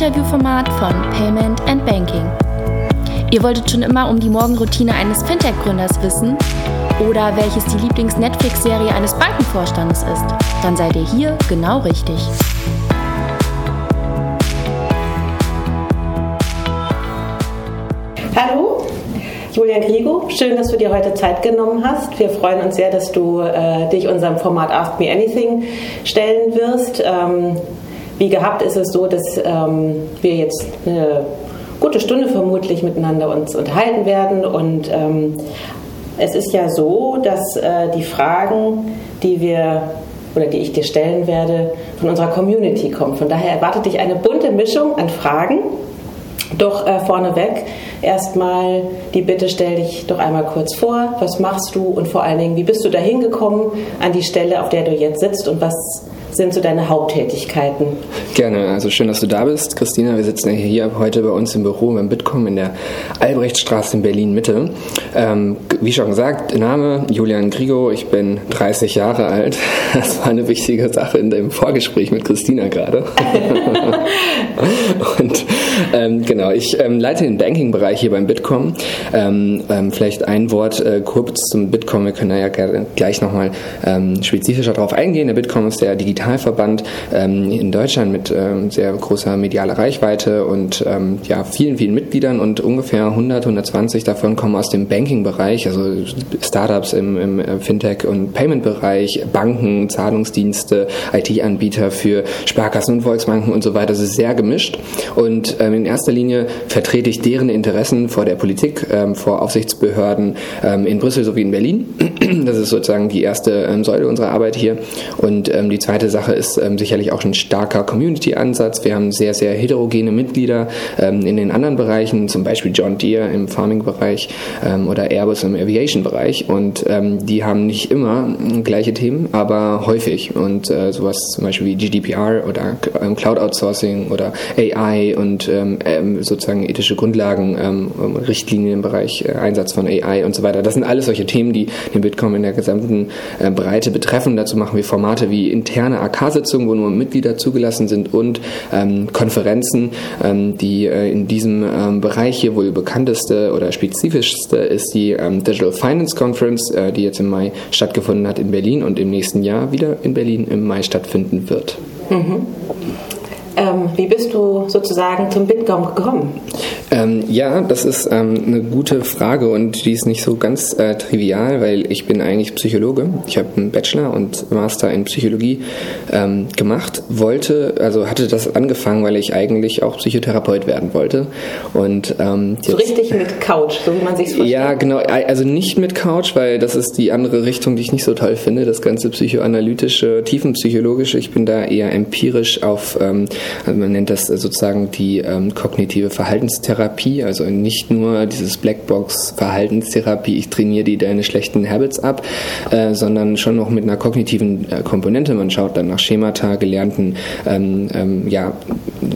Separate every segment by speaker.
Speaker 1: Interviewformat von Payment and Banking. Ihr wolltet schon immer um die Morgenroutine eines Fintech-Gründers wissen oder welches die Lieblings-Netflix-Serie eines Bankenvorstandes ist? Dann seid ihr hier genau richtig.
Speaker 2: Hallo, Julia Grigo, schön, dass du dir heute Zeit genommen hast. Wir freuen uns sehr, dass du äh, dich unserem Format Ask Me Anything stellen wirst. Ähm, wie gehabt ist es so, dass ähm, wir jetzt eine gute Stunde vermutlich miteinander uns unterhalten werden. Und ähm, es ist ja so, dass äh, die Fragen, die wir oder die ich dir stellen werde, von unserer Community kommen. Von daher erwartet dich eine bunte Mischung an Fragen. Doch äh, vorneweg erstmal die Bitte, stell dich doch einmal kurz vor, was machst du und vor allen Dingen, wie bist du dahin gekommen an die Stelle, auf der du jetzt sitzt und was sind so deine Haupttätigkeiten?
Speaker 3: Gerne, also schön, dass du da bist, Christina. Wir sitzen hier heute bei uns im Büro beim Bitkom in der Albrechtstraße in Berlin Mitte. Ähm, wie schon gesagt, Name Julian Grigo, ich bin 30 Jahre alt. Das war eine wichtige Sache in dem Vorgespräch mit Christina gerade. Und ähm, genau, ich ähm, leite den Banking-Bereich hier beim Bitkom. Ähm, ähm, vielleicht ein Wort äh, kurz zum Bitkom. Wir können da ja gleich nochmal ähm, spezifischer darauf eingehen. Der Bitkom ist der Digital Digitalverband ähm, in Deutschland mit ähm, sehr großer medialer Reichweite und ähm, ja, vielen, vielen Mitgliedern und ungefähr 100, 120 davon kommen aus dem Banking-Bereich, also Startups im, im äh, Fintech- und Payment-Bereich, Banken, Zahlungsdienste, IT-Anbieter für Sparkassen und Volksbanken und so weiter. Das ist sehr gemischt und ähm, in erster Linie vertrete ich deren Interessen vor der Politik, ähm, vor Aufsichtsbehörden ähm, in Brüssel sowie in Berlin. Das ist sozusagen die erste Säule unserer Arbeit hier und die zweite Sache ist ähm, sicherlich auch ein starker Community-Ansatz. Wir haben sehr, sehr heterogene Mitglieder ähm, in den anderen Bereichen, zum Beispiel John Deere im Farming-Bereich ähm, oder Airbus im Aviation-Bereich. Und ähm, die haben nicht immer gleiche Themen, aber häufig. Und äh, sowas zum Beispiel wie GDPR oder ähm, Cloud-Outsourcing oder AI und ähm, sozusagen ethische Grundlagen, Richtlinien im Bereich äh, Einsatz von AI und so weiter. Das sind alles solche Themen, die den Bitkom in der gesamten äh, Breite betreffen. Dazu machen wir Formate wie interne AK-Sitzungen, wo nur Mitglieder zugelassen sind und ähm, Konferenzen, ähm, die äh, in diesem ähm, Bereich hier wohl bekannteste oder spezifischste ist die ähm, Digital Finance Conference, äh, die jetzt im Mai stattgefunden hat in Berlin und im nächsten Jahr wieder in Berlin im Mai stattfinden wird.
Speaker 2: Mhm. Ähm, wie bist du sozusagen zum Bitkom gekommen?
Speaker 3: Ähm, ja, das ist ähm, eine gute Frage und die ist nicht so ganz äh, trivial, weil ich bin eigentlich Psychologe. Ich habe einen Bachelor und Master in Psychologie ähm, gemacht, wollte, also hatte das angefangen, weil ich eigentlich auch Psychotherapeut werden wollte. Und
Speaker 2: ähm, so richtig mit Couch, so wie man sich vorstellt.
Speaker 3: Ja, genau, also nicht mit Couch, weil das ist die andere Richtung, die ich nicht so toll finde, das ganze psychoanalytische, tiefenpsychologische. Ich bin da eher empirisch auf, ähm, man nennt das sozusagen die ähm, kognitive Verhaltenstherapie Therapie, also nicht nur dieses Blackbox-Verhaltenstherapie, ich trainiere dir deine schlechten Habits ab, äh, sondern schon noch mit einer kognitiven äh, Komponente. Man schaut dann nach Schemata, gelernten ähm, ähm, ja,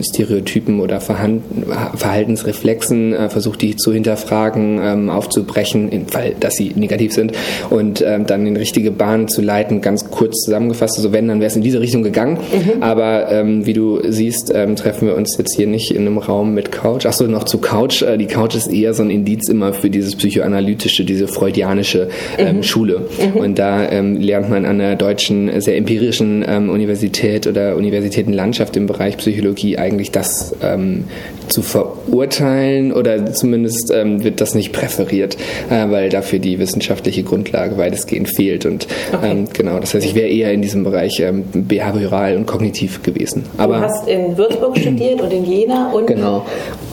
Speaker 3: Stereotypen oder Verhaltensreflexen, äh, versucht die zu hinterfragen, ähm, aufzubrechen, im Fall, dass sie negativ sind und ähm, dann in richtige Bahn zu leiten, ganz kurz zusammengefasst. Also wenn, dann wäre es in diese Richtung gegangen. Mhm. Aber ähm, wie du siehst, ähm, treffen wir uns jetzt hier nicht in einem Raum mit Couch. Achso, noch zu Couch. Äh, die Couch ist eher so ein Indiz immer für dieses psychoanalytische, diese freudianische ähm, mhm. Schule. Mhm. Und da ähm, lernt man an der deutschen, äh, sehr empirischen ähm, Universität oder Universitätenlandschaft im Bereich Psychologie eigentlich das ähm, zu verurteilen oder zumindest ähm, wird das nicht präferiert, äh, weil dafür die wissenschaftliche Grundlage weitestgehend fehlt. Und okay. Ähm, genau, das heißt, ich wäre eher in diesem Bereich behavioral und kognitiv gewesen.
Speaker 2: Aber, hast in Würzburg studiert und in Jena und
Speaker 3: genau.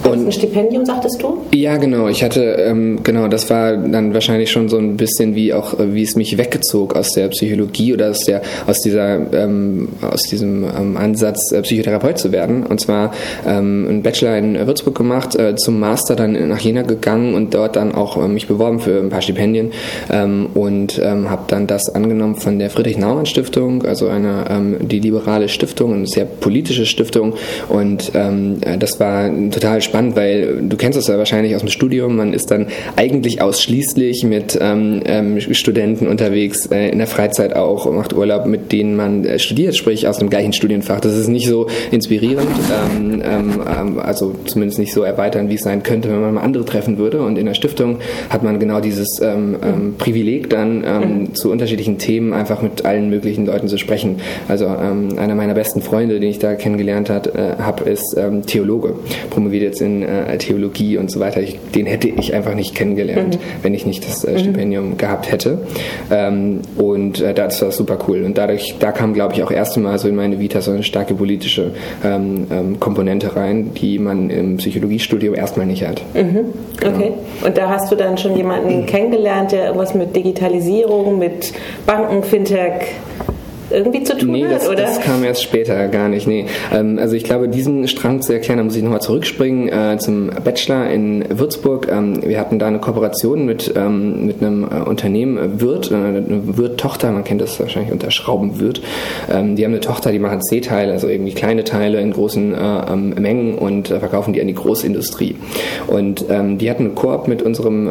Speaker 2: Und ein Stipendium, sagtest du?
Speaker 3: Ja, genau. Ich hatte, ähm, genau, das war dann wahrscheinlich schon so ein bisschen wie auch, äh, wie es mich weggezog aus der Psychologie oder aus der, aus dieser, ähm, aus diesem ähm, Ansatz, äh, Psychotherapeut zu werden. Und zwar ähm, einen Bachelor in Würzburg gemacht, äh, zum Master dann nach Jena gegangen und dort dann auch äh, mich beworben für ein paar Stipendien ähm, und ähm, habe dann das angenommen von der Friedrich-Naumann-Stiftung, also eine, die liberale Stiftung, eine sehr politische Stiftung. Und äh, das war total spannend, weil du kennst es ja wahrscheinlich aus dem Studium. Man ist dann eigentlich ausschließlich mit ähm, ähm, Studenten unterwegs, äh, in der Freizeit auch, macht Urlaub, mit denen man äh, studiert, sprich aus dem gleichen Studienfach. Das ist nicht so inspirierend, ähm, ähm, also zumindest nicht so erweiternd, wie es sein könnte, wenn man mal andere treffen würde. Und in der Stiftung hat man genau dieses ähm, ähm, Privileg, dann mhm. zu unterschiedlichen Themen einfach mit allen möglichen Leuten zu sprechen. Also einer meiner besten Freunde, den ich da kennengelernt äh, habe, ist Theologe, promoviert jetzt in äh, Theologie und so weiter. Ich, den hätte ich einfach nicht kennengelernt, mhm. wenn ich nicht das äh, Stipendium mhm. gehabt hätte. Ähm, und äh, das war super cool. Und dadurch, da kam, glaube ich, auch erst einmal so in meine Vita so eine starke politische ähm, ähm, Komponente rein, die man im Psychologiestudium erstmal nicht hat.
Speaker 2: Mhm. Okay. Genau. Und da hast du dann schon jemanden mhm. kennengelernt, der irgendwas mit Digitalisierung, mit Banken, Fintech irgendwie zu tun
Speaker 3: nee,
Speaker 2: das,
Speaker 3: hat, oder? das kam erst später, gar nicht. Nee. Ähm, also ich glaube, diesen Strang zu erklären, da muss ich nochmal zurückspringen äh, zum Bachelor in Würzburg. Ähm, wir hatten da eine Kooperation mit, ähm, mit einem äh, Unternehmen, Wirt, äh, eine Wirt-Tochter, man kennt das wahrscheinlich unter Schraubenwirt. Ähm, die haben eine Tochter, die machen C-Teile, also irgendwie kleine Teile in großen äh, ähm, Mengen und äh, verkaufen die an die Großindustrie. Und ähm, die hatten eine Koop mit unserem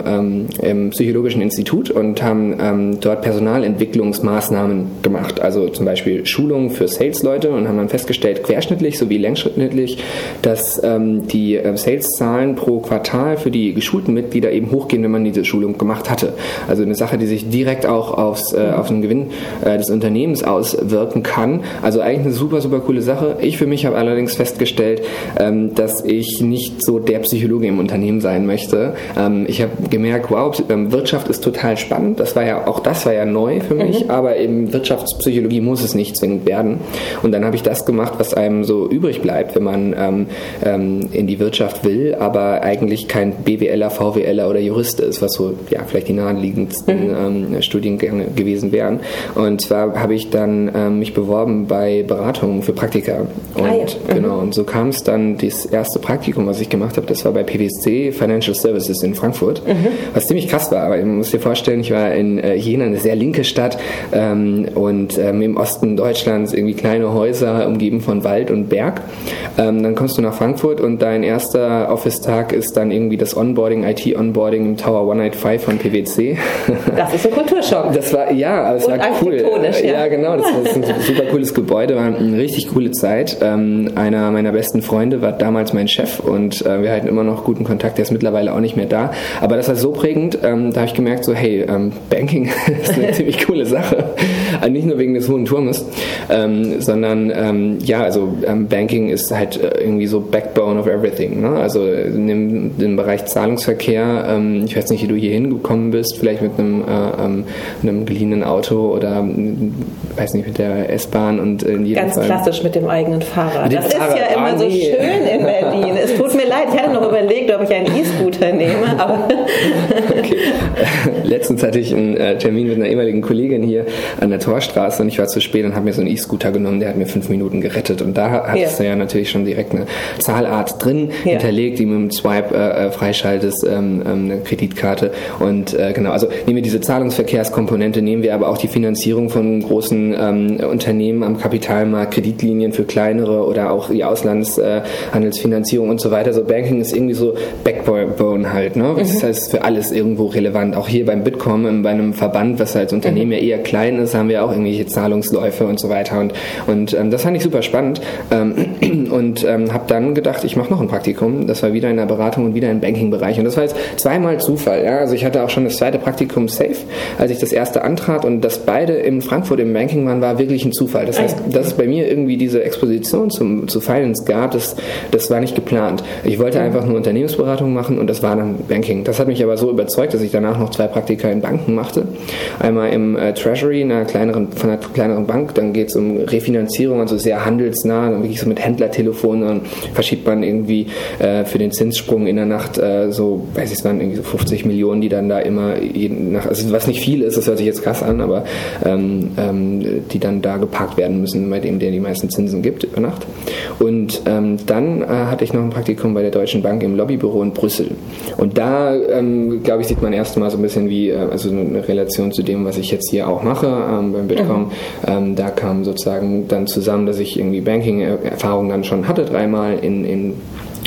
Speaker 3: Psychologischen Institut und haben dort Personalentwicklungsmaßnahmen gemacht. Also zum Beispiel Schulungen für Sales-Leute und haben dann festgestellt, querschnittlich sowie längsschnittlich, dass ähm, die äh, Sales-Zahlen pro Quartal für die geschulten Mitglieder eben hochgehen, wenn man diese Schulung gemacht hatte. Also eine Sache, die sich direkt auch aufs, äh, auf den Gewinn äh, des Unternehmens auswirken kann. Also eigentlich eine super, super coole Sache. Ich für mich habe allerdings festgestellt, ähm, dass ich nicht so der Psychologe im Unternehmen sein möchte. Ähm, ich habe gemerkt, wow, ähm, Wirtschaft ist total spannend. Das war ja, auch das war ja neu für mich, mhm. aber eben Wirtschaftspsychologie muss es nicht zwingend werden. Und dann habe ich das gemacht, was einem so übrig bleibt, wenn man ähm, ähm, in die Wirtschaft will, aber eigentlich kein BWLer, VWLer oder Jurist ist, was so ja vielleicht die naheliegendsten mhm. ähm, Studiengänge gewesen wären. Und zwar habe ich dann ähm, mich beworben bei Beratungen für Praktika. Und ah, ja. mhm. genau, und so kam es dann das erste Praktikum, was ich gemacht habe, das war bei PwC Financial Services in Frankfurt, mhm. was ziemlich krass war. Aber ich muss dir vorstellen, ich war in äh, Jena, eine sehr linke Stadt ähm, und ähm, im Osten Deutschlands irgendwie kleine Häuser umgeben von Wald und Berg. Ähm, dann kommst du nach Frankfurt und dein erster Office-Tag ist dann irgendwie das Onboarding, IT-Onboarding im Tower 185 von PwC.
Speaker 2: Das ist ein Kulturschock.
Speaker 3: Das war, ja, aber es war cool. Ja. ja, genau, das war ein super cooles Gebäude, war eine richtig coole Zeit. Ähm, einer meiner besten Freunde war damals mein Chef und äh, wir halten immer noch guten Kontakt, der ist mittlerweile auch nicht mehr da. Aber das war so prägend, ähm, da habe ich gemerkt, so hey, ähm, Banking ist eine ziemlich coole Sache. Also nicht nur wegen des hohen Turmes, ähm, sondern ähm, ja, also ähm, Banking ist halt äh, irgendwie so Backbone of everything. Ne? Also in dem, im Bereich Zahlungsverkehr, ähm, ich weiß nicht, wie du hier hingekommen bist, vielleicht mit einem, äh, ähm, einem geliehenen Auto oder weiß nicht, mit der S-Bahn und in jedem
Speaker 2: Ganz
Speaker 3: Fall
Speaker 2: klassisch mit dem eigenen Fahrrad.
Speaker 3: das
Speaker 2: Fahrrad. ist ja immer ah, so nee. schön in Berlin. Es tut mir leid, ich hatte noch überlegt, ob ich einen E-Scooter nehme, aber
Speaker 3: okay. Letztens hatte ich einen äh, Termin mit einer ehemaligen Kollegin hier an der Torstraße und ich war zu spät und habe mir so einen E-Scooter genommen, der hat mir fünf Minuten gerettet. Und da hast ja. du ja natürlich schon direkt eine Zahlart drin ja. hinterlegt, die mit dem Swipe äh, äh, freischaltest, ähm, ähm, eine Kreditkarte. Und äh, genau, also nehmen wir diese Zahlungsverkehrskomponente, nehmen wir aber auch die Finanzierung von großen ähm, Unternehmen am Kapitalmarkt, Kreditlinien für kleinere oder auch die Auslandshandelsfinanzierung äh, und so weiter. So Banking ist irgendwie so Backbone halt. Ne? Das mhm. heißt für alles irgendwo relevant. Auch hier beim Bitkom, bei einem Verband, was als Unternehmen mhm. ja eher klein ist, haben wir auch irgendwelche Zahlungsläufe und so weiter. Und, und ähm, das fand ich super spannend ähm, und ähm, habe dann gedacht, ich mache noch ein Praktikum. Das war wieder in der Beratung und wieder im Banking-Bereich. Und das war jetzt zweimal Zufall. Ja? Also ich hatte auch schon das zweite Praktikum safe, als ich das erste antrat und dass beide in Frankfurt im Banking waren, war wirklich ein Zufall. Das heißt, dass es bei mir irgendwie diese Exposition zum, zu Finance gab, das, das war nicht geplant. Ich wollte einfach nur Unternehmensberatung machen und das war dann Banking. Das hat mich aber so überzeugt, dass ich danach noch zwei Praktika in Banken machte. Einmal im äh, Treasury, einer kleineren, von einer kleineren Bank, dann geht es um Refinanzierung, also sehr handelsnah, dann wirklich so mit Händlertelefonen, dann verschiebt man irgendwie äh, für den Zinssprung in der Nacht äh, so, weiß ich, waren irgendwie so 50 Millionen, die dann da immer jeden nach, also was nicht viel ist, das hört sich jetzt krass an, aber ähm, ähm, die dann da geparkt werden müssen, bei dem der die meisten Zinsen gibt über Nacht. Und ähm, dann äh, hatte ich noch ein Praktikum bei der Deutschen Bank im Lobbybüro in Brüssel. Und da, ähm, glaube ich, sieht man erst mal so ein bisschen wie, äh, also eine Relation zu dem, was ich jetzt hier auch mache beim Bitkom. Mhm. Ähm, da kam sozusagen dann zusammen, dass ich irgendwie Banking-Erfahrung dann schon hatte, dreimal in, in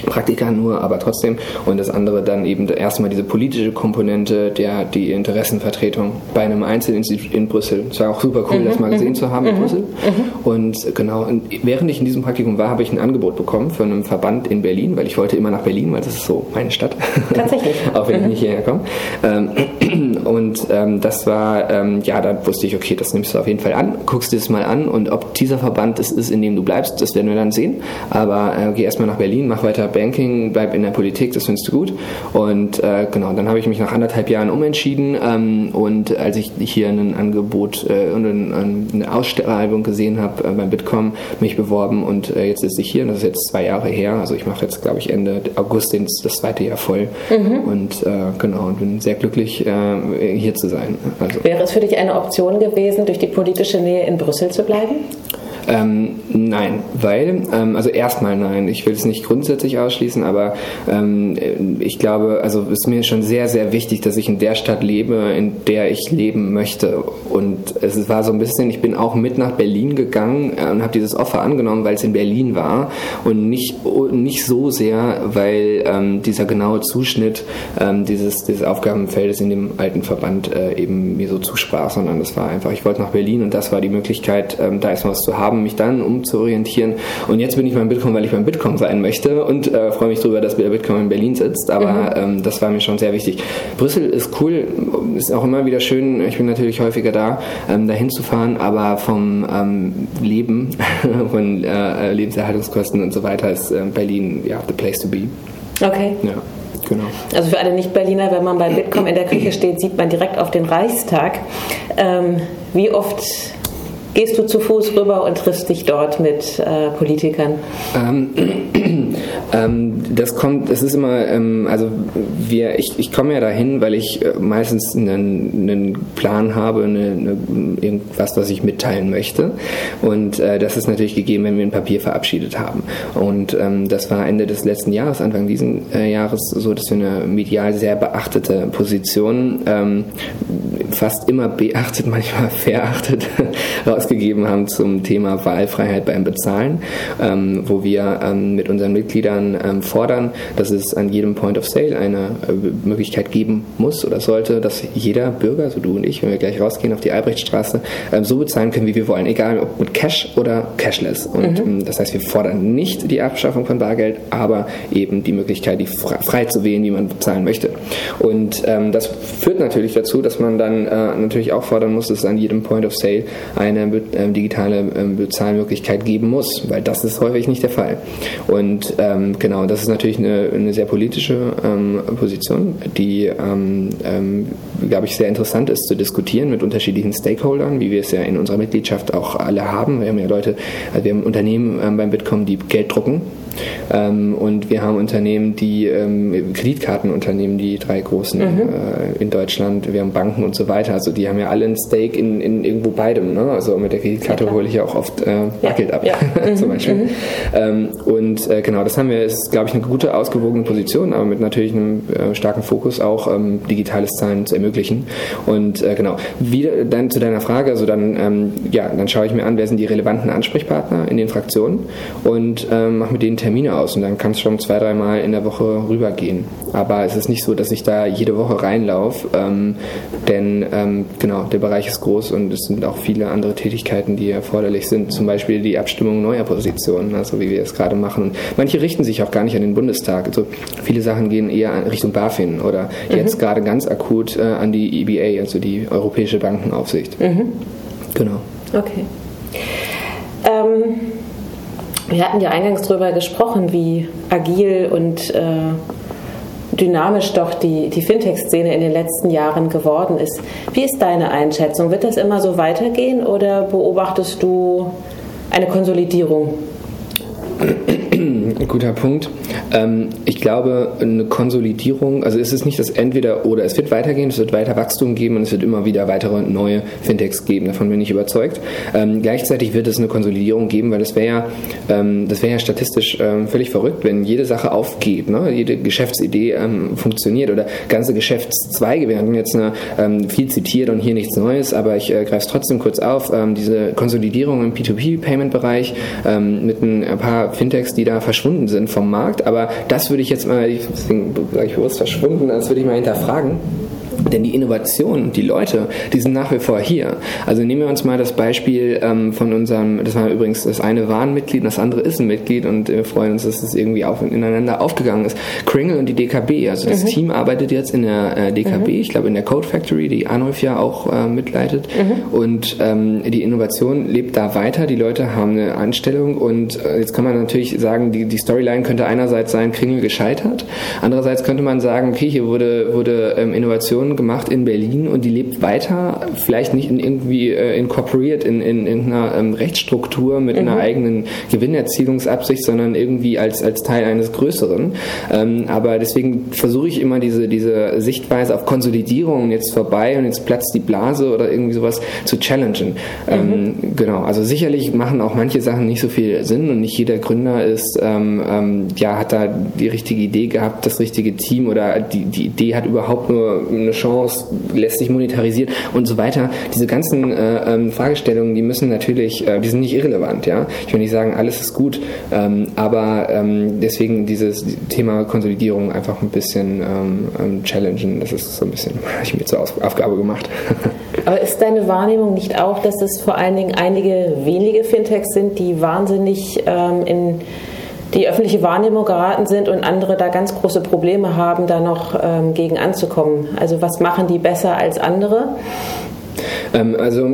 Speaker 3: Praktika nur, aber trotzdem. Und das andere dann eben erstmal diese politische Komponente, der die Interessenvertretung bei einem Einzelinstitut in Brüssel. Es war auch super cool, mhm. das mal gesehen mhm. zu haben in mhm. Brüssel. Mhm. Und genau, und während ich in diesem Praktikum war, habe ich ein Angebot bekommen von einem Verband in Berlin, weil ich wollte immer nach Berlin, weil das ist so meine Stadt.
Speaker 2: Tatsächlich.
Speaker 3: auch wenn ich mhm. nicht hierher komme. Ähm, und ähm, das war, ähm, ja, da wusste ich, okay, das nimmst du auf jeden Fall an, guckst dir das mal an und ob dieser Verband es ist, in dem du bleibst, das werden wir dann sehen. Aber äh, geh erstmal nach Berlin, mach weiter Banking, bleib in der Politik, das findest du gut. Und äh, genau, dann habe ich mich nach anderthalb Jahren umentschieden ähm, und als ich hier ein Angebot äh, und ein, eine Ausschreibung gesehen habe äh, beim Bitkom, mich beworben und äh, jetzt sitze ich hier und das ist jetzt zwei Jahre her. Also ich mache jetzt, glaube ich, Ende August das zweite Jahr voll mhm. und äh, genau und bin sehr glücklich, äh, hier zu sein.
Speaker 2: Also. Wäre es für dich eine Option gewesen, durch die politische Nähe in Brüssel zu bleiben?
Speaker 3: Ähm, nein, weil, ähm, also erstmal nein, ich will es nicht grundsätzlich ausschließen, aber ähm, ich glaube, also es ist mir schon sehr, sehr wichtig, dass ich in der Stadt lebe, in der ich leben möchte. Und es war so ein bisschen, ich bin auch mit nach Berlin gegangen äh, und habe dieses Offer angenommen, weil es in Berlin war. Und nicht, nicht so sehr, weil ähm, dieser genaue Zuschnitt ähm, dieses, dieses Aufgabenfeldes in dem alten Verband äh, eben mir so zusprach, sondern das war einfach, ich wollte nach Berlin und das war die Möglichkeit, ähm, da erstmal was zu haben haben, mich dann umzuorientieren. Und jetzt bin ich beim Bitcoin, weil ich beim Bitcoin sein möchte und äh, freue mich darüber, dass der Bitcoin in Berlin sitzt. Aber mhm. ähm, das war mir schon sehr wichtig. Brüssel ist cool, ist auch immer wieder schön. Ich bin natürlich häufiger da, ähm, dahin zu fahren, aber vom ähm, Leben, von äh, Lebenserhaltungskosten und so weiter ist äh, Berlin ja the place to be.
Speaker 2: Okay.
Speaker 3: Ja. Genau.
Speaker 2: Also für alle Nicht-Berliner, wenn man beim Bitkom in der Küche steht, sieht man direkt auf den Reichstag. Ähm, wie oft gehst du zu Fuß rüber und triffst dich dort mit äh, Politikern?
Speaker 3: Ähm, ähm, das kommt, es ist immer, ähm, also wir, ich, ich komme ja dahin, weil ich äh, meistens einen, einen Plan habe, eine, eine, irgendwas, was ich mitteilen möchte. Und äh, das ist natürlich gegeben, wenn wir ein Papier verabschiedet haben. Und ähm, das war Ende des letzten Jahres, Anfang diesen äh, Jahres, so dass wir eine medial sehr beachtete Position, ähm, fast immer beachtet, manchmal verachtet, rausgegeben haben zum Thema Wahlfreiheit beim Bezahlen, ähm, wo wir ähm, mit unseren Mitgliedern ähm, fordern, dass es an jedem Point of Sale eine äh, Möglichkeit geben muss oder sollte, dass jeder Bürger, so du und ich, wenn wir gleich rausgehen auf die Albrechtstraße, ähm, so bezahlen können, wie wir wollen, egal ob mit Cash oder Cashless. Und mhm. Ähm, das heißt, wir fordern nicht die Abschaffung von Bargeld, aber eben die Möglichkeit, die frei zu wählen, wie man bezahlen möchte. Und ähm, das führt natürlich dazu, dass man dann äh, natürlich auch fordern muss, dass es an jedem Point of Sale eine äh, digitale äh, Bezahlmöglichkeit geben muss, weil das ist häufig nicht der Fall. Und ähm, genau, das ist natürlich eine, eine sehr politische ähm, Position, die, ähm, ähm, glaube ich, sehr interessant ist zu diskutieren mit unterschiedlichen Stakeholdern, wie wir es ja in unserer Mitgliedschaft auch alle haben. Wir haben ja Leute, also wir haben Unternehmen ähm, beim Bitkom, die Geld drucken ähm, und wir haben Unternehmen, die ähm, Kreditkartenunternehmen, die drei großen mhm. äh, in Deutschland, wir haben Banken und so weiter. Also die haben ja alle ein Stake in, in irgendwo beidem. Ne? Also mit der Kreditkarte ja, hole ich ja auch oft äh, Bargeld ja. ab, ja. zum Beispiel. Mhm. Ähm, und äh, genau, das haben wir, ist glaube ich eine gute, ausgewogene Position, aber mit natürlich einem äh, starken Fokus auch ähm, digitales Zahlen zu ermöglichen. Und äh, genau, wieder dann zu deiner Frage, also dann, ähm, ja, dann schaue ich mir an, wer sind die relevanten Ansprechpartner in den Fraktionen und ähm, mache mit denen Termine aus und dann kann es schon zwei, dreimal in der Woche rübergehen. Aber es ist nicht so, dass ich da jede Woche reinlaufe, ähm, denn ähm, genau, der Bereich ist groß und es sind auch viele andere Tätigkeiten, die erforderlich sind. Zum Beispiel die Abstimmung neuer Positionen, also wie wir es gerade machen. Und manche richten sich auch gar nicht an den Bundestag. Also viele Sachen gehen eher Richtung BaFin oder mhm. jetzt gerade ganz akut äh, an die EBA, also die Europäische Bankenaufsicht. Mhm.
Speaker 2: Genau. Okay. Ähm wir hatten ja eingangs darüber gesprochen, wie agil und äh, dynamisch doch die, die Fintech-Szene in den letzten Jahren geworden ist. Wie ist deine Einschätzung? Wird das immer so weitergehen oder beobachtest du eine Konsolidierung?
Speaker 3: Guter Punkt. Ähm, ich glaube, eine Konsolidierung, also es ist nicht das Entweder oder. Es wird weitergehen, es wird weiter Wachstum geben und es wird immer wieder weitere neue Fintechs geben. Davon bin ich überzeugt. Ähm, gleichzeitig wird es eine Konsolidierung geben, weil das wäre ja, ähm, das wäre ja statistisch völlig verrückt, wenn jede Sache aufgeht, ne? jede Geschäftsidee funktioniert oder ganze Geschäftszweige. Wir hatten jetzt eine, viel zitiert und hier nichts Neues, aber ich äh, greife es trotzdem kurz auf. diese Konsolidierung im P2P-Payment-Bereich mit ein paar Fintechs, die da verschwunden sind vom Markt. Aber das würde ich jetzt mal, deswegen sage ich bewusst verschwunden, das würde ich mal hinterfragen. Denn die Innovation die Leute, die sind nach wie vor hier. Also nehmen wir uns mal das Beispiel ähm, von unserem, das war übrigens das eine war ein Mitglied und das andere ist ein Mitglied und wir freuen uns, dass es irgendwie auf, ineinander aufgegangen ist. Kringle und die DKB, also das mhm. Team arbeitet jetzt in der äh, DKB, mhm. ich glaube in der Code Factory, die Arnulf ja auch äh, mitleitet. Mhm. Und ähm, die Innovation lebt da weiter, die Leute haben eine Anstellung und äh, jetzt kann man natürlich sagen, die, die Storyline könnte einerseits sein, Kringle gescheitert, andererseits könnte man sagen, okay, hier wurde, wurde ähm, Innovation gemacht in Berlin und die lebt weiter, vielleicht nicht in irgendwie äh, incorporiert in, in, in einer ähm, Rechtsstruktur mit mhm. einer eigenen Gewinnerzielungsabsicht, sondern irgendwie als, als Teil eines Größeren. Ähm, aber deswegen versuche ich immer diese, diese Sichtweise auf Konsolidierung jetzt vorbei und jetzt platzt die Blase oder irgendwie sowas zu challengen. Ähm, mhm. genau, also sicherlich machen auch manche Sachen nicht so viel Sinn und nicht jeder Gründer ist, ähm, ähm, ja, hat da die richtige Idee gehabt, das richtige Team oder die, die Idee hat überhaupt nur eine Chance, lässt sich monetarisieren und so weiter. Diese ganzen äh, ähm, Fragestellungen, die müssen natürlich, äh, die sind nicht irrelevant, ja. Ich will nicht sagen, alles ist gut, ähm, aber ähm, deswegen dieses Thema Konsolidierung einfach ein bisschen ähm, ähm, challengen, das ist so ein bisschen, habe ich mir zur Aufgabe gemacht.
Speaker 2: aber ist deine Wahrnehmung nicht auch, dass es vor allen Dingen einige wenige Fintechs sind, die wahnsinnig ähm, in die öffentliche Wahrnehmung geraten sind und andere da ganz große Probleme haben, da noch ähm, gegen anzukommen. Also was machen die besser als andere?
Speaker 3: Ähm, also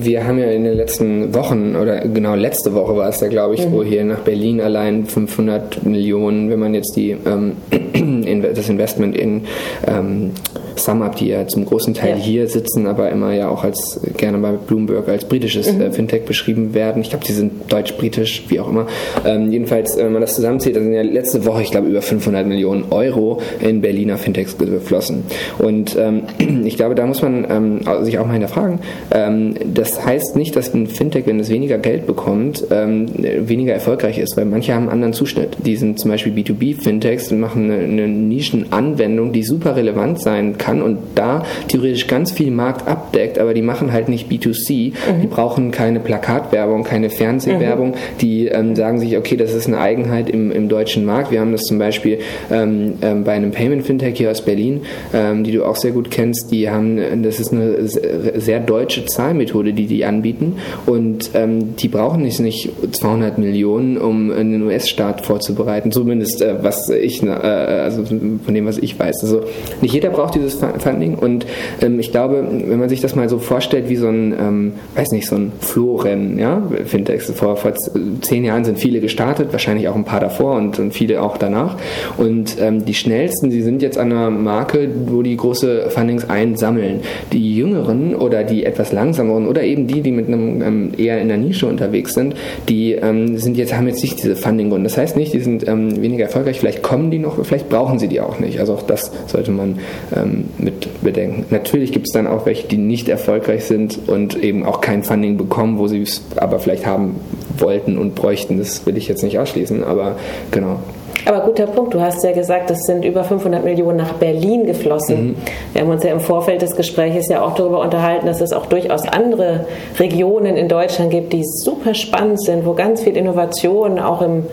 Speaker 3: wir haben ja in den letzten Wochen, oder genau letzte Woche war es da, glaube ich, mhm. wo hier nach Berlin allein 500 Millionen, wenn man jetzt die, ähm, das Investment in ähm, SumUp, die ja zum großen Teil ja. hier sitzen, aber immer ja auch als gerne bei Bloomberg als britisches mhm. äh, Fintech beschrieben werden. Ich glaube, die sind deutsch-britisch, wie auch immer. Ähm, jedenfalls, wenn man das zusammenzählt, dann sind ja letzte Woche, ich glaube, über 500 Millionen Euro in Berliner Fintechs geflossen. Und ähm, ich glaube, da muss man ähm, sich auch mal hinterfragen. Ähm, das heißt nicht, dass ein Fintech, wenn es weniger Geld bekommt, ähm, weniger erfolgreich ist, weil manche haben einen anderen Zuschnitt. Die sind zum Beispiel B2B-Fintechs und machen eine, eine Nischenanwendung, die super relevant sein kann und da theoretisch ganz viel Markt abdeckt, aber die machen halt nicht B2C. Mhm. Die brauchen keine Plakatwerbung, keine Fernsehwerbung. Mhm. Die ähm, sagen sich, okay, das ist eine Eigenheit im, im deutschen Markt. Wir haben das zum Beispiel ähm, ähm, bei einem Payment Fintech hier aus Berlin, ähm, die du auch sehr gut kennst. Die haben, das ist eine sehr deutsche Zahlmethode, die die anbieten und ähm, die brauchen nicht, nicht 200 Millionen, um einen US-Staat vorzubereiten. Zumindest äh, was ich, äh, also von dem, was ich weiß. Also nicht jeder braucht dieses Funding. Und ähm, ich glaube, wenn man sich das mal so vorstellt wie so ein, ähm, weiß nicht, so ein Flohrennen, ja, Fintechs. Vor, vor zehn Jahren sind viele gestartet, wahrscheinlich auch ein paar davor und, und viele auch danach. Und ähm, die schnellsten, sie sind jetzt an einer Marke, wo die große Fundings einsammeln. Die jüngeren oder die etwas langsameren oder eben die, die mit einem ähm, eher in der Nische unterwegs sind, die ähm, sind jetzt, haben jetzt nicht diese Funding-Gründe. Das heißt nicht, die sind ähm, weniger erfolgreich, vielleicht kommen die noch, vielleicht brauchen sie die auch nicht. Also auch das sollte man ähm, mit bedenken. Natürlich gibt es dann auch welche, die nicht erfolgreich sind und eben auch kein Funding bekommen, wo sie es aber vielleicht haben wollten und bräuchten. Das will ich jetzt nicht ausschließen, aber genau.
Speaker 2: Aber guter Punkt. Du hast ja gesagt, es sind über 500 Millionen nach Berlin geflossen. Mhm. Wir haben uns ja im Vorfeld des Gesprächs ja auch darüber unterhalten, dass es auch durchaus andere Regionen in Deutschland gibt, die super spannend sind, wo ganz viel Innovation auch im,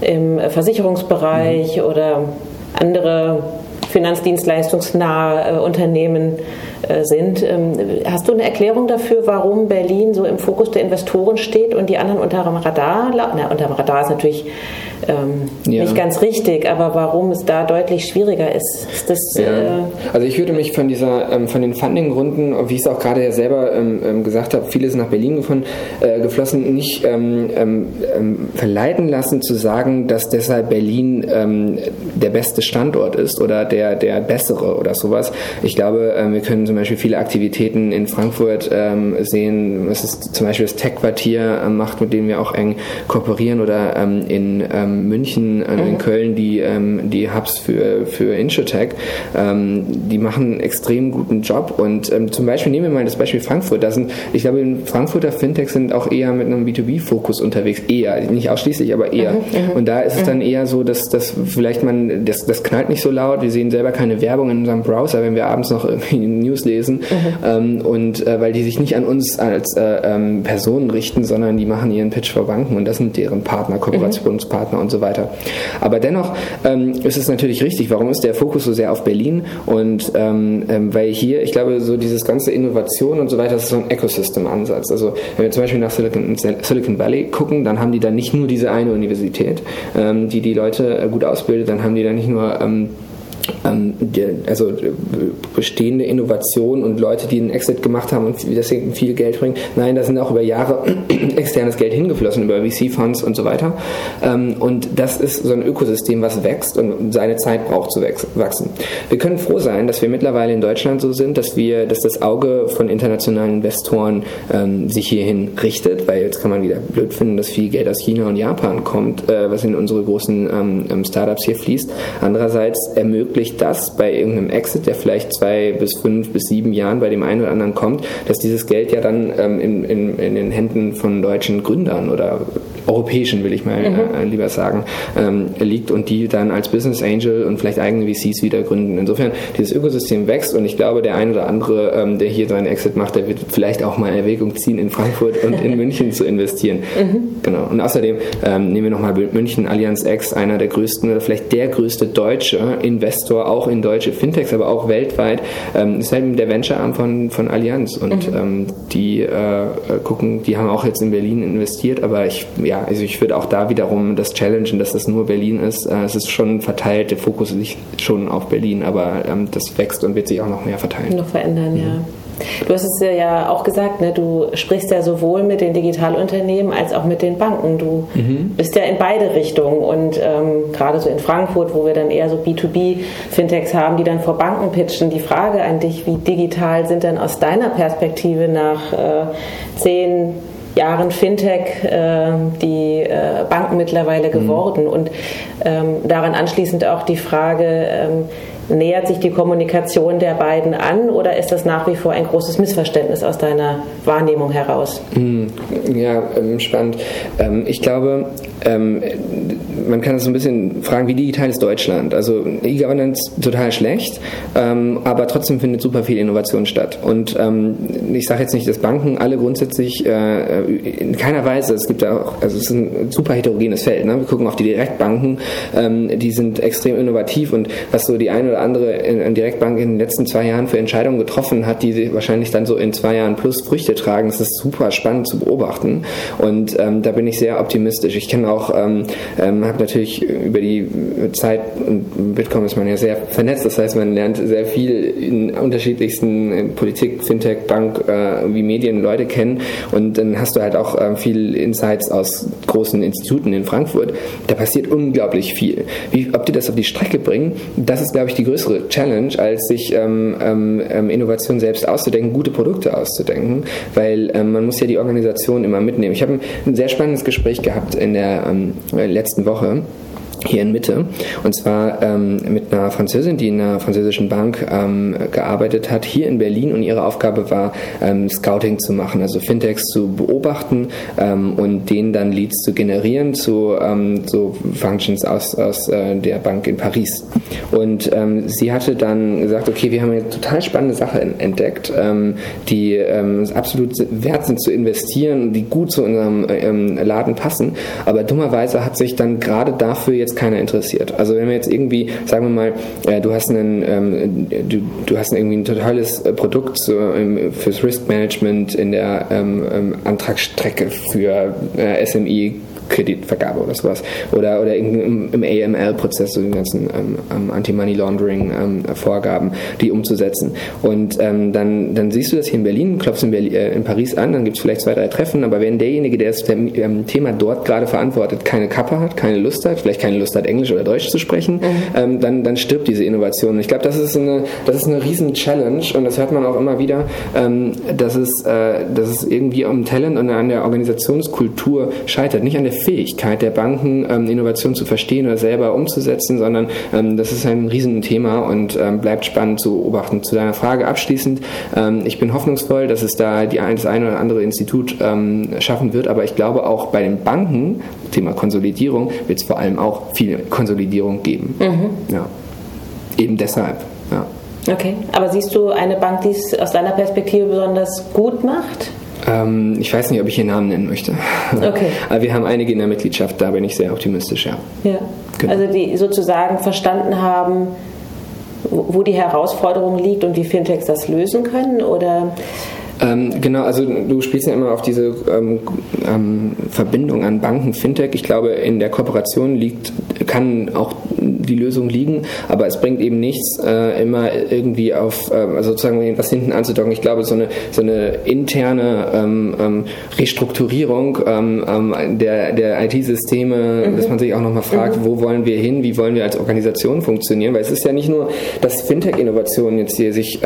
Speaker 2: im Versicherungsbereich mhm. oder andere finanzdienstleistungsnahe äh, Unternehmen äh, sind. Ähm, hast du eine Erklärung dafür, warum Berlin so im Fokus der Investoren steht und die anderen unter dem Radar? Na, unter dem Radar ist natürlich ähm, ja. nicht ganz richtig, aber warum es da deutlich schwieriger ist. ist das,
Speaker 3: ja. äh also ich würde mich von dieser, ähm, von den Funding-Gründen, wie ich es auch gerade ja selber ähm, ähm gesagt habe, viele sind nach Berlin gefunden, äh, geflossen, nicht ähm, ähm, verleiten lassen zu sagen, dass deshalb Berlin der beste Standort ist oder der, der bessere oder sowas. Ich glaube, wir können zum Beispiel viele Aktivitäten in Frankfurt sehen, was ist zum Beispiel das Tech-Quartier macht, mit dem wir auch eng kooperieren oder in ähm, München, äh, mhm. in Köln die, ähm, die Hubs für, für Insurtech. Ähm, die machen einen extrem guten Job und ähm, zum Beispiel nehmen wir mal das Beispiel Frankfurt. Da sind, ich glaube, Frankfurter Fintechs sind auch eher mit einem B2B-Fokus unterwegs. Eher, nicht ausschließlich, aber eher. Mhm, mhm. und da ist es dann eher so, dass, dass vielleicht man, das, das knallt nicht so laut, wir sehen selber keine Werbung in unserem Browser, wenn wir abends noch irgendwie News lesen. Mhm. Ähm, und äh, weil die sich nicht an uns als äh, ähm, Personen richten, sondern die machen ihren Pitch vor Banken und das sind deren Partner, Kooperationspartner mhm. Und so weiter. Aber dennoch ähm, ist es natürlich richtig, warum ist der Fokus so sehr auf Berlin? Und ähm, ähm, weil hier, ich glaube, so dieses ganze Innovation und so weiter, das ist so ein Ecosystem-Ansatz. Also wenn wir zum Beispiel nach Silicon, Silicon Valley gucken, dann haben die da nicht nur diese eine Universität, ähm, die die Leute äh, gut ausbildet, dann haben die da nicht nur ähm, also äh, bestehende Innovationen und Leute, die einen Exit gemacht haben und deswegen viel Geld bringen. Nein, da sind auch über Jahre externes Geld hingeflossen, über VC-Funds und so weiter. Ähm, und das ist so ein Ökosystem, was wächst und seine Zeit braucht zu wachsen. Wir können froh sein, dass wir mittlerweile in Deutschland so sind, dass wir, dass das Auge von internationalen Investoren ähm, sich hierhin richtet, weil jetzt kann man wieder blöd finden, dass viel Geld aus China und Japan kommt, äh, was in unsere großen ähm, Startups hier fließt. Andererseits ermöglicht ermöglicht das bei irgendeinem Exit, der vielleicht zwei bis fünf bis sieben Jahren bei dem einen oder anderen kommt, dass dieses Geld ja dann ähm, in, in, in, den Händen von deutschen Gründern oder europäischen, will ich mal mhm. äh, lieber sagen, ähm, liegt und die dann als Business Angel und vielleicht eigene VCs wieder gründen. Insofern, dieses Ökosystem wächst und ich glaube, der ein oder andere, ähm, der hier seinen Exit macht, der wird vielleicht auch mal Erwägung ziehen, in Frankfurt und in München zu investieren. Mhm. Genau. Und außerdem ähm, nehmen wir nochmal München Allianz X, einer der größten oder vielleicht der größte deutsche Investor, auch in deutsche Fintechs, aber auch weltweit, ist halt der Venture-Arm von, von Allianz und mhm. die äh, gucken, die haben auch jetzt in Berlin investiert, aber ich, ja, ja, also ich würde auch da wiederum das challengen, dass das nur Berlin ist. Äh, es ist schon verteilt, der Fokus liegt schon auf Berlin, aber ähm, das wächst und wird sich auch noch mehr verteilen.
Speaker 2: Noch verändern, mhm. ja. Du hast es ja auch gesagt, ne? du sprichst ja sowohl mit den Digitalunternehmen als auch mit den Banken. Du mhm. bist ja in beide Richtungen und ähm, gerade so in Frankfurt, wo wir dann eher so B2B-Fintechs haben, die dann vor Banken pitchen. Die Frage an dich, wie digital sind denn aus deiner Perspektive nach äh, zehn, Jahren Fintech äh, die äh, Banken mittlerweile mhm. geworden. Mhm. Und ähm, daran anschließend auch die Frage, ähm, nähert sich die Kommunikation der beiden an oder ist das nach wie vor ein großes Missverständnis aus deiner Wahrnehmung heraus?
Speaker 3: Mhm. Ja, ähm, spannend. Ähm, ich glaube, ähm, man kann es so ein bisschen fragen, wie digital ist Deutschland? Also E-Governance total schlecht, aber trotzdem findet super viel Innovation statt. Und ich sage jetzt nicht, dass Banken alle grundsätzlich äh, in keiner Weise, es gibt auch, also es ist ein super heterogenes Feld. Ne? Wir gucken auf die Direktbanken, die sind extrem innovativ und was so die eine oder andere Direktbank in den letzten zwei Jahren für Entscheidungen getroffen hat, die sie wahrscheinlich dann so in zwei Jahren plus Früchte tragen, das ist super spannend zu beobachten. Und ähm, da bin ich sehr optimistisch. Ich kenne auch, ähm, ähm, habe natürlich über die Zeit und Bitcoin ist man ja sehr vernetzt, das heißt, man lernt sehr viel in unterschiedlichsten in Politik, Fintech, Bank, äh, wie Medien Leute kennen und dann hast du halt auch äh, viel Insights aus großen Instituten in Frankfurt. Da passiert unglaublich viel. Wie, ob die das auf die Strecke bringen, das ist, glaube ich, die größere Challenge, als sich ähm, ähm, ähm Innovation selbst auszudenken, gute Produkte auszudenken, weil ähm, man muss ja die Organisation immer mitnehmen. Ich habe ein, ein sehr spannendes Gespräch gehabt in der ähm, letzten Woche hier in Mitte. Und zwar ähm, mit einer Französin, die in einer französischen Bank ähm, gearbeitet hat, hier in Berlin. Und ihre Aufgabe war, ähm, Scouting zu machen, also Fintechs zu beobachten ähm, und denen dann Leads zu generieren zu ähm, so Functions aus, aus äh, der Bank in Paris. Und ähm, sie hatte dann gesagt, okay, wir haben eine total spannende Sache entdeckt, die absolut wert sind zu investieren, die gut zu unserem äh, Laden passen. Aber dummerweise hat sich dann gerade dafür jetzt jetzt keiner interessiert. Also wenn wir jetzt irgendwie, sagen wir mal, äh, du hast einen, ähm, du, du hast irgendwie ein totales äh, Produkt so, ähm, fürs Risk Management in der ähm, ähm Antragsstrecke für äh, SMI Kreditvergabe oder sowas. Oder, oder im, im AML-Prozess, so die ganzen ähm, ähm, Anti-Money-Laundering-Vorgaben, ähm, die umzusetzen. Und ähm, dann, dann siehst du das hier in Berlin, klopfst in, Berlin, äh, in Paris an, dann gibt es vielleicht zwei, drei Treffen, aber wenn derjenige, der das ähm, Thema dort gerade verantwortet, keine Kappe hat, keine Lust hat, vielleicht keine Lust hat, Englisch oder Deutsch zu sprechen, mhm. Ähm, dann, dann stirbt diese Innovation. Ich glaube, das ist eine, das ist eine riesen Challenge und das hört man auch immer wieder, dass, es, äh, dass es irgendwie am Talent und an der Organisationskultur scheitert. Nicht an der Fähigkeit der Banken, ähm, Innovation zu verstehen oder selber umzusetzen, sondern ähm, das ist ein Riesenthema und ähm, bleibt spannend zu beobachten. Zu deiner Frage abschließend, ähm, ich bin hoffnungsvoll, dass es da die, das eine oder andere Institut ähm, schaffen wird, aber ich glaube auch bei den Banken, Thema Konsolidierung, wird es vor allem auch viel Konsolidierung geben. Mhm. Ja. Eben deshalb. Ja.
Speaker 2: Okay, aber siehst du eine Bank, die es aus deiner Perspektive besonders gut macht?
Speaker 3: Ähm, ich weiß nicht, ob ich hier Namen nennen möchte. Okay. Aber wir haben einige in der Mitgliedschaft, da bin ich sehr optimistisch, ja.
Speaker 2: Ja. Genau. Also die sozusagen verstanden haben, wo die Herausforderung liegt und wie Fintechs das lösen können? Oder
Speaker 3: ähm, genau, also du spielst ja immer auf diese ähm, ähm, Verbindung an Banken, Fintech. Ich glaube, in der Kooperation liegt, kann auch die Lösung liegen, aber es bringt eben nichts, äh, immer irgendwie auf äh, also sozusagen was hinten anzudocken. Ich glaube, so eine, so eine interne ähm, ähm, Restrukturierung ähm, der, der IT-Systeme, mhm. dass man sich auch nochmal fragt, mhm. wo wollen wir hin, wie wollen wir als Organisation funktionieren, weil es ist ja nicht nur, dass Fintech-Innovationen jetzt hier sich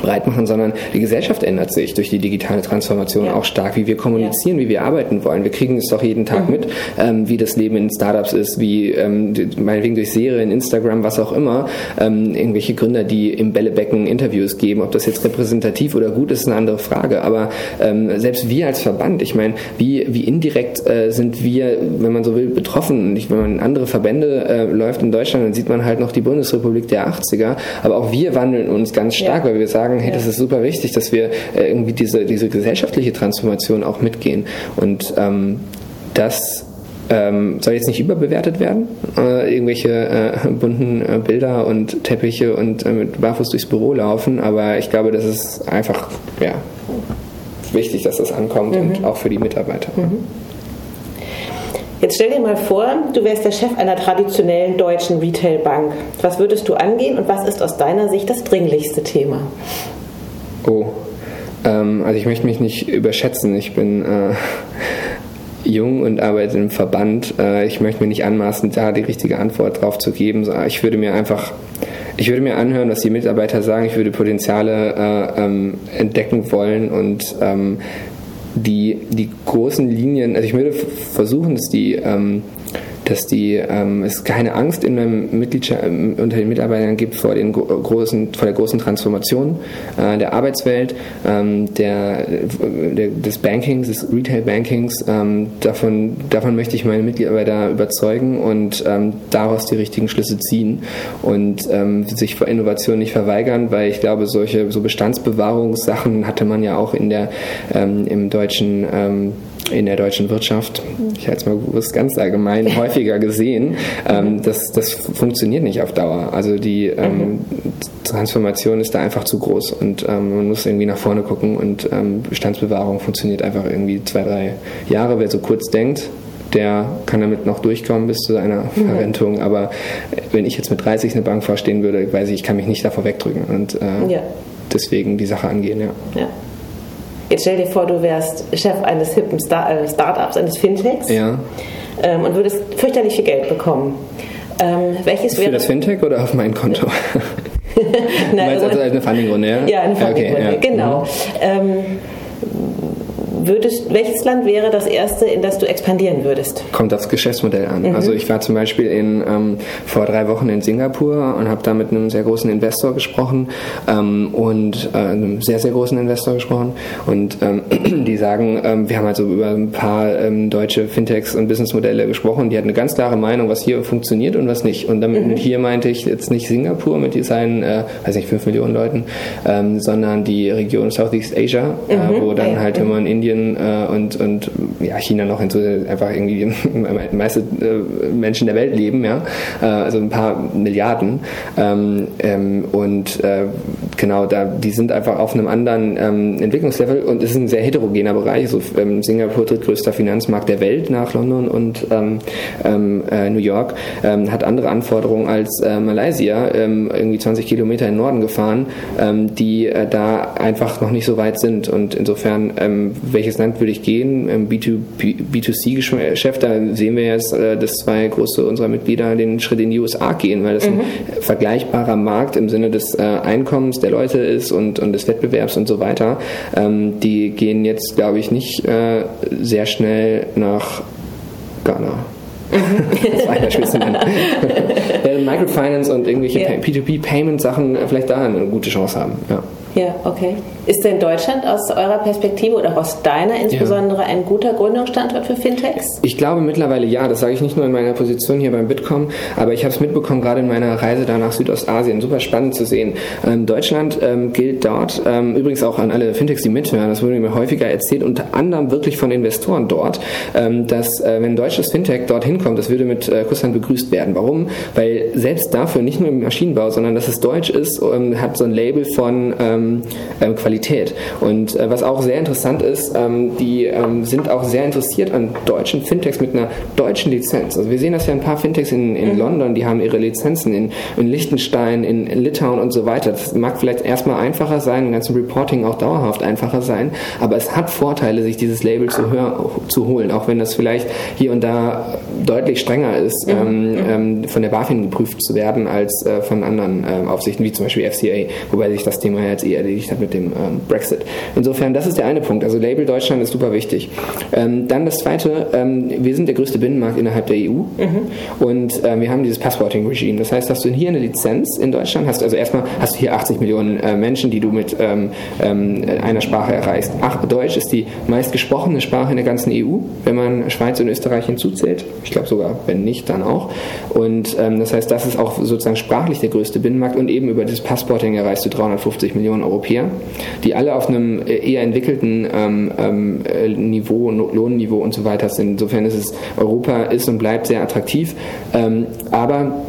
Speaker 3: breit machen, sondern die Gesellschaft ändert sich durch die digitale Transformation ja. auch stark, wie wir kommunizieren, ja. wie wir arbeiten wollen. Wir kriegen es doch jeden Tag mhm. mit, ähm, wie das Leben in Startups ist, wie ähm, meinetwegen durch Serien, Instagram, was auch immer, ähm, irgendwelche Gründer, die im Bällebecken Interviews geben. Ob das jetzt repräsentativ oder gut ist, ist eine andere Frage. Aber ähm, selbst wir als Verband, ich meine, wie, wie indirekt äh, sind wir, wenn man so will, betroffen? Und wenn man in andere Verbände äh, läuft in Deutschland, dann sieht man halt noch die Bundesrepublik der 80er. Aber auch wir wandeln uns ganz stark, ja. weil wir sagen, hey, das ist super wichtig, dass wir äh, irgendwie diese, diese gesellschaftliche Transformation auch mitgehen. Und ähm, das ähm, soll jetzt nicht überbewertet werden. Äh, irgendwelche äh, bunten äh, Bilder und Teppiche und äh, mit Barfuß durchs Büro laufen, aber ich glaube, das ist einfach ja, wichtig, dass das ankommt mhm. und auch für die Mitarbeiter. Mhm.
Speaker 2: Jetzt stell dir mal vor, du wärst der Chef einer traditionellen deutschen Retailbank. Was würdest du angehen und was ist aus deiner Sicht das dringlichste Thema?
Speaker 3: Oh, ähm, also ich möchte mich nicht überschätzen. Ich bin äh, jung und arbeite im Verband. Äh, ich möchte mir nicht anmaßen, da die richtige Antwort drauf zu geben. Ich würde mir einfach, ich würde mir anhören, was die Mitarbeiter sagen. Ich würde Potenziale äh, ähm, entdecken wollen und ähm, die, die großen Linien, also ich würde versuchen, dass die ähm, dass die, ähm, es keine Angst in einem Mitgliedschaft, ähm, unter den Mitarbeitern gibt vor, den großen, vor der großen Transformation äh, der Arbeitswelt, ähm, der, der, des Bankings, des Retail-Bankings. Ähm, davon, davon möchte ich meine Mitarbeiter überzeugen und ähm, daraus die richtigen Schlüsse ziehen und ähm, sich vor Innovation nicht verweigern, weil ich glaube, solche so Bestandsbewahrungssachen hatte man ja auch in der, im deutschen in der deutschen Wirtschaft, ich halte es mal bewusst ganz allgemein, häufiger gesehen. Ähm, das, das funktioniert nicht auf Dauer. Also die ähm, Transformation ist da einfach zu groß und ähm, man muss irgendwie nach vorne gucken und ähm, Bestandsbewahrung funktioniert einfach irgendwie zwei, drei Jahre. Wer so kurz denkt, der kann damit noch durchkommen bis zu seiner Verrentung. Aber wenn ich jetzt mit 30 eine Bank vorstehen würde, weiß ich, ich kann mich nicht davor wegdrücken und äh, ja. deswegen die Sache angehen. Ja. ja.
Speaker 2: Jetzt stell dir vor, du wärst Chef eines hippen Star äh, Startups, eines Fintechs
Speaker 3: ja.
Speaker 2: ähm, und würdest fürchterlich viel Geld bekommen. Ähm, welches
Speaker 3: Für das Fintech oder auf mein Konto?
Speaker 2: Nein, also, also eine Funding-Runde, ja? Ja, eine Funding-Runde, okay, ja. genau. Mhm. Ähm, würdest, welches Land wäre das erste, in das du expandieren würdest?
Speaker 3: Kommt aufs Geschäftsmodell an. Mhm. Also ich war zum Beispiel in, ähm, vor drei Wochen in Singapur und habe da mit einem sehr großen Investor gesprochen ähm, und äh, einem sehr, sehr großen Investor gesprochen und ähm, die sagen, ähm, wir haben also über ein paar ähm, deutsche Fintechs und Businessmodelle gesprochen, die hatten eine ganz klare Meinung, was hier funktioniert und was nicht. Und damit mhm. hier meinte ich jetzt nicht Singapur mit seinen, äh, weiß nicht, 5 Millionen Leuten, ähm, sondern die Region Southeast Asia, äh, mhm. äh, wo dann halt, wenn man in Indien Indien äh, und, und ja, China noch hinzu, einfach irgendwie die meisten äh, Menschen der Welt leben, ja, äh, also ein paar Milliarden. Ähm, ähm, und äh, genau, da, die sind einfach auf einem anderen ähm, Entwicklungslevel und es ist ein sehr heterogener Bereich. Also, ähm, Singapur drittgrößter Finanzmarkt der Welt nach London und ähm, ähm, äh, New York, hat andere Anforderungen als äh, Malaysia, irgendwie 20 Kilometer in den Norden gefahren, die äh, da einfach noch nicht so weit sind. Und insofern, welches Land würde ich gehen? Im B2C-Geschäft, da sehen wir jetzt, äh, dass zwei große unserer Mitglieder den Schritt in die USA gehen, weil das mhm. ein vergleichbarer Markt im Sinne des äh, Einkommens der Leute ist und, und des Wettbewerbs und so weiter. Ähm, die gehen jetzt, glaube ich, nicht äh, sehr schnell nach Ghana. das war nennen. Während Microfinance und irgendwelche yeah. P2P-Payment-Sachen vielleicht da eine gute Chance haben. Ja.
Speaker 2: Ja, okay. Ist denn Deutschland aus eurer Perspektive oder aus deiner insbesondere ja. ein guter Gründungsstandort für Fintechs?
Speaker 3: Ich glaube mittlerweile ja. Das sage ich nicht nur in meiner Position hier beim Bitkom, aber ich habe es mitbekommen, gerade in meiner Reise da nach Südostasien. Super spannend zu sehen. Ähm, Deutschland ähm, gilt dort, ähm, übrigens auch an alle Fintechs, die mithören, das wurde mir häufiger erzählt, unter anderem wirklich von Investoren dort, ähm, dass äh, wenn ein deutsches Fintech dorthin kommt, das würde mit äh, Kusshand begrüßt werden. Warum? Weil selbst dafür, nicht nur im Maschinenbau, sondern dass es deutsch ist, ähm, hat so ein Label von ähm, ähm, ähm, Qualität. Und äh, was auch sehr interessant ist, ähm, die ähm, sind auch sehr interessiert an deutschen Fintechs mit einer deutschen Lizenz. Also wir sehen das ja ein paar Fintechs in, in mhm. London, die haben ihre Lizenzen in, in Liechtenstein, in, in, Litauen und so weiter. Das mag vielleicht erstmal einfacher sein, im ganzen Reporting auch dauerhaft einfacher sein, aber es hat Vorteile, sich dieses Label zu, hör, zu holen, auch wenn das vielleicht hier und da deutlich strenger ist, mhm. ähm, ähm von der BaFin geprüft zu werden als äh, von anderen äh, Aufsichten, wie zum Beispiel FCA, wobei sich das Thema jetzt eh erledigt hat mit dem ähm, Brexit. Insofern, das ist der eine Punkt. Also Label Deutschland ist super wichtig. Ähm, dann das zweite, ähm, wir sind der größte Binnenmarkt innerhalb der EU mhm. und ähm, wir haben dieses Passporting-Regime. Das heißt, dass du hier eine Lizenz in Deutschland hast, also erstmal hast du hier 80 Millionen äh, Menschen, die du mit ähm, ähm, einer Sprache erreichst. Ach, Deutsch ist die meistgesprochene Sprache in der ganzen EU, wenn man Schweiz und Österreich hinzuzählt. Ich glaube sogar, wenn nicht, dann auch. Und das heißt, das ist auch sozusagen sprachlich der größte Binnenmarkt und eben über das Passporting erreichst du 350 Millionen Europäer, die alle auf einem äh, eher entwickelten ähm, ähm, äh, Niveau, Lohnniveau und so weiter sind. Insofern ist es, Europa ist und bleibt sehr attraktiv. Ähm, aber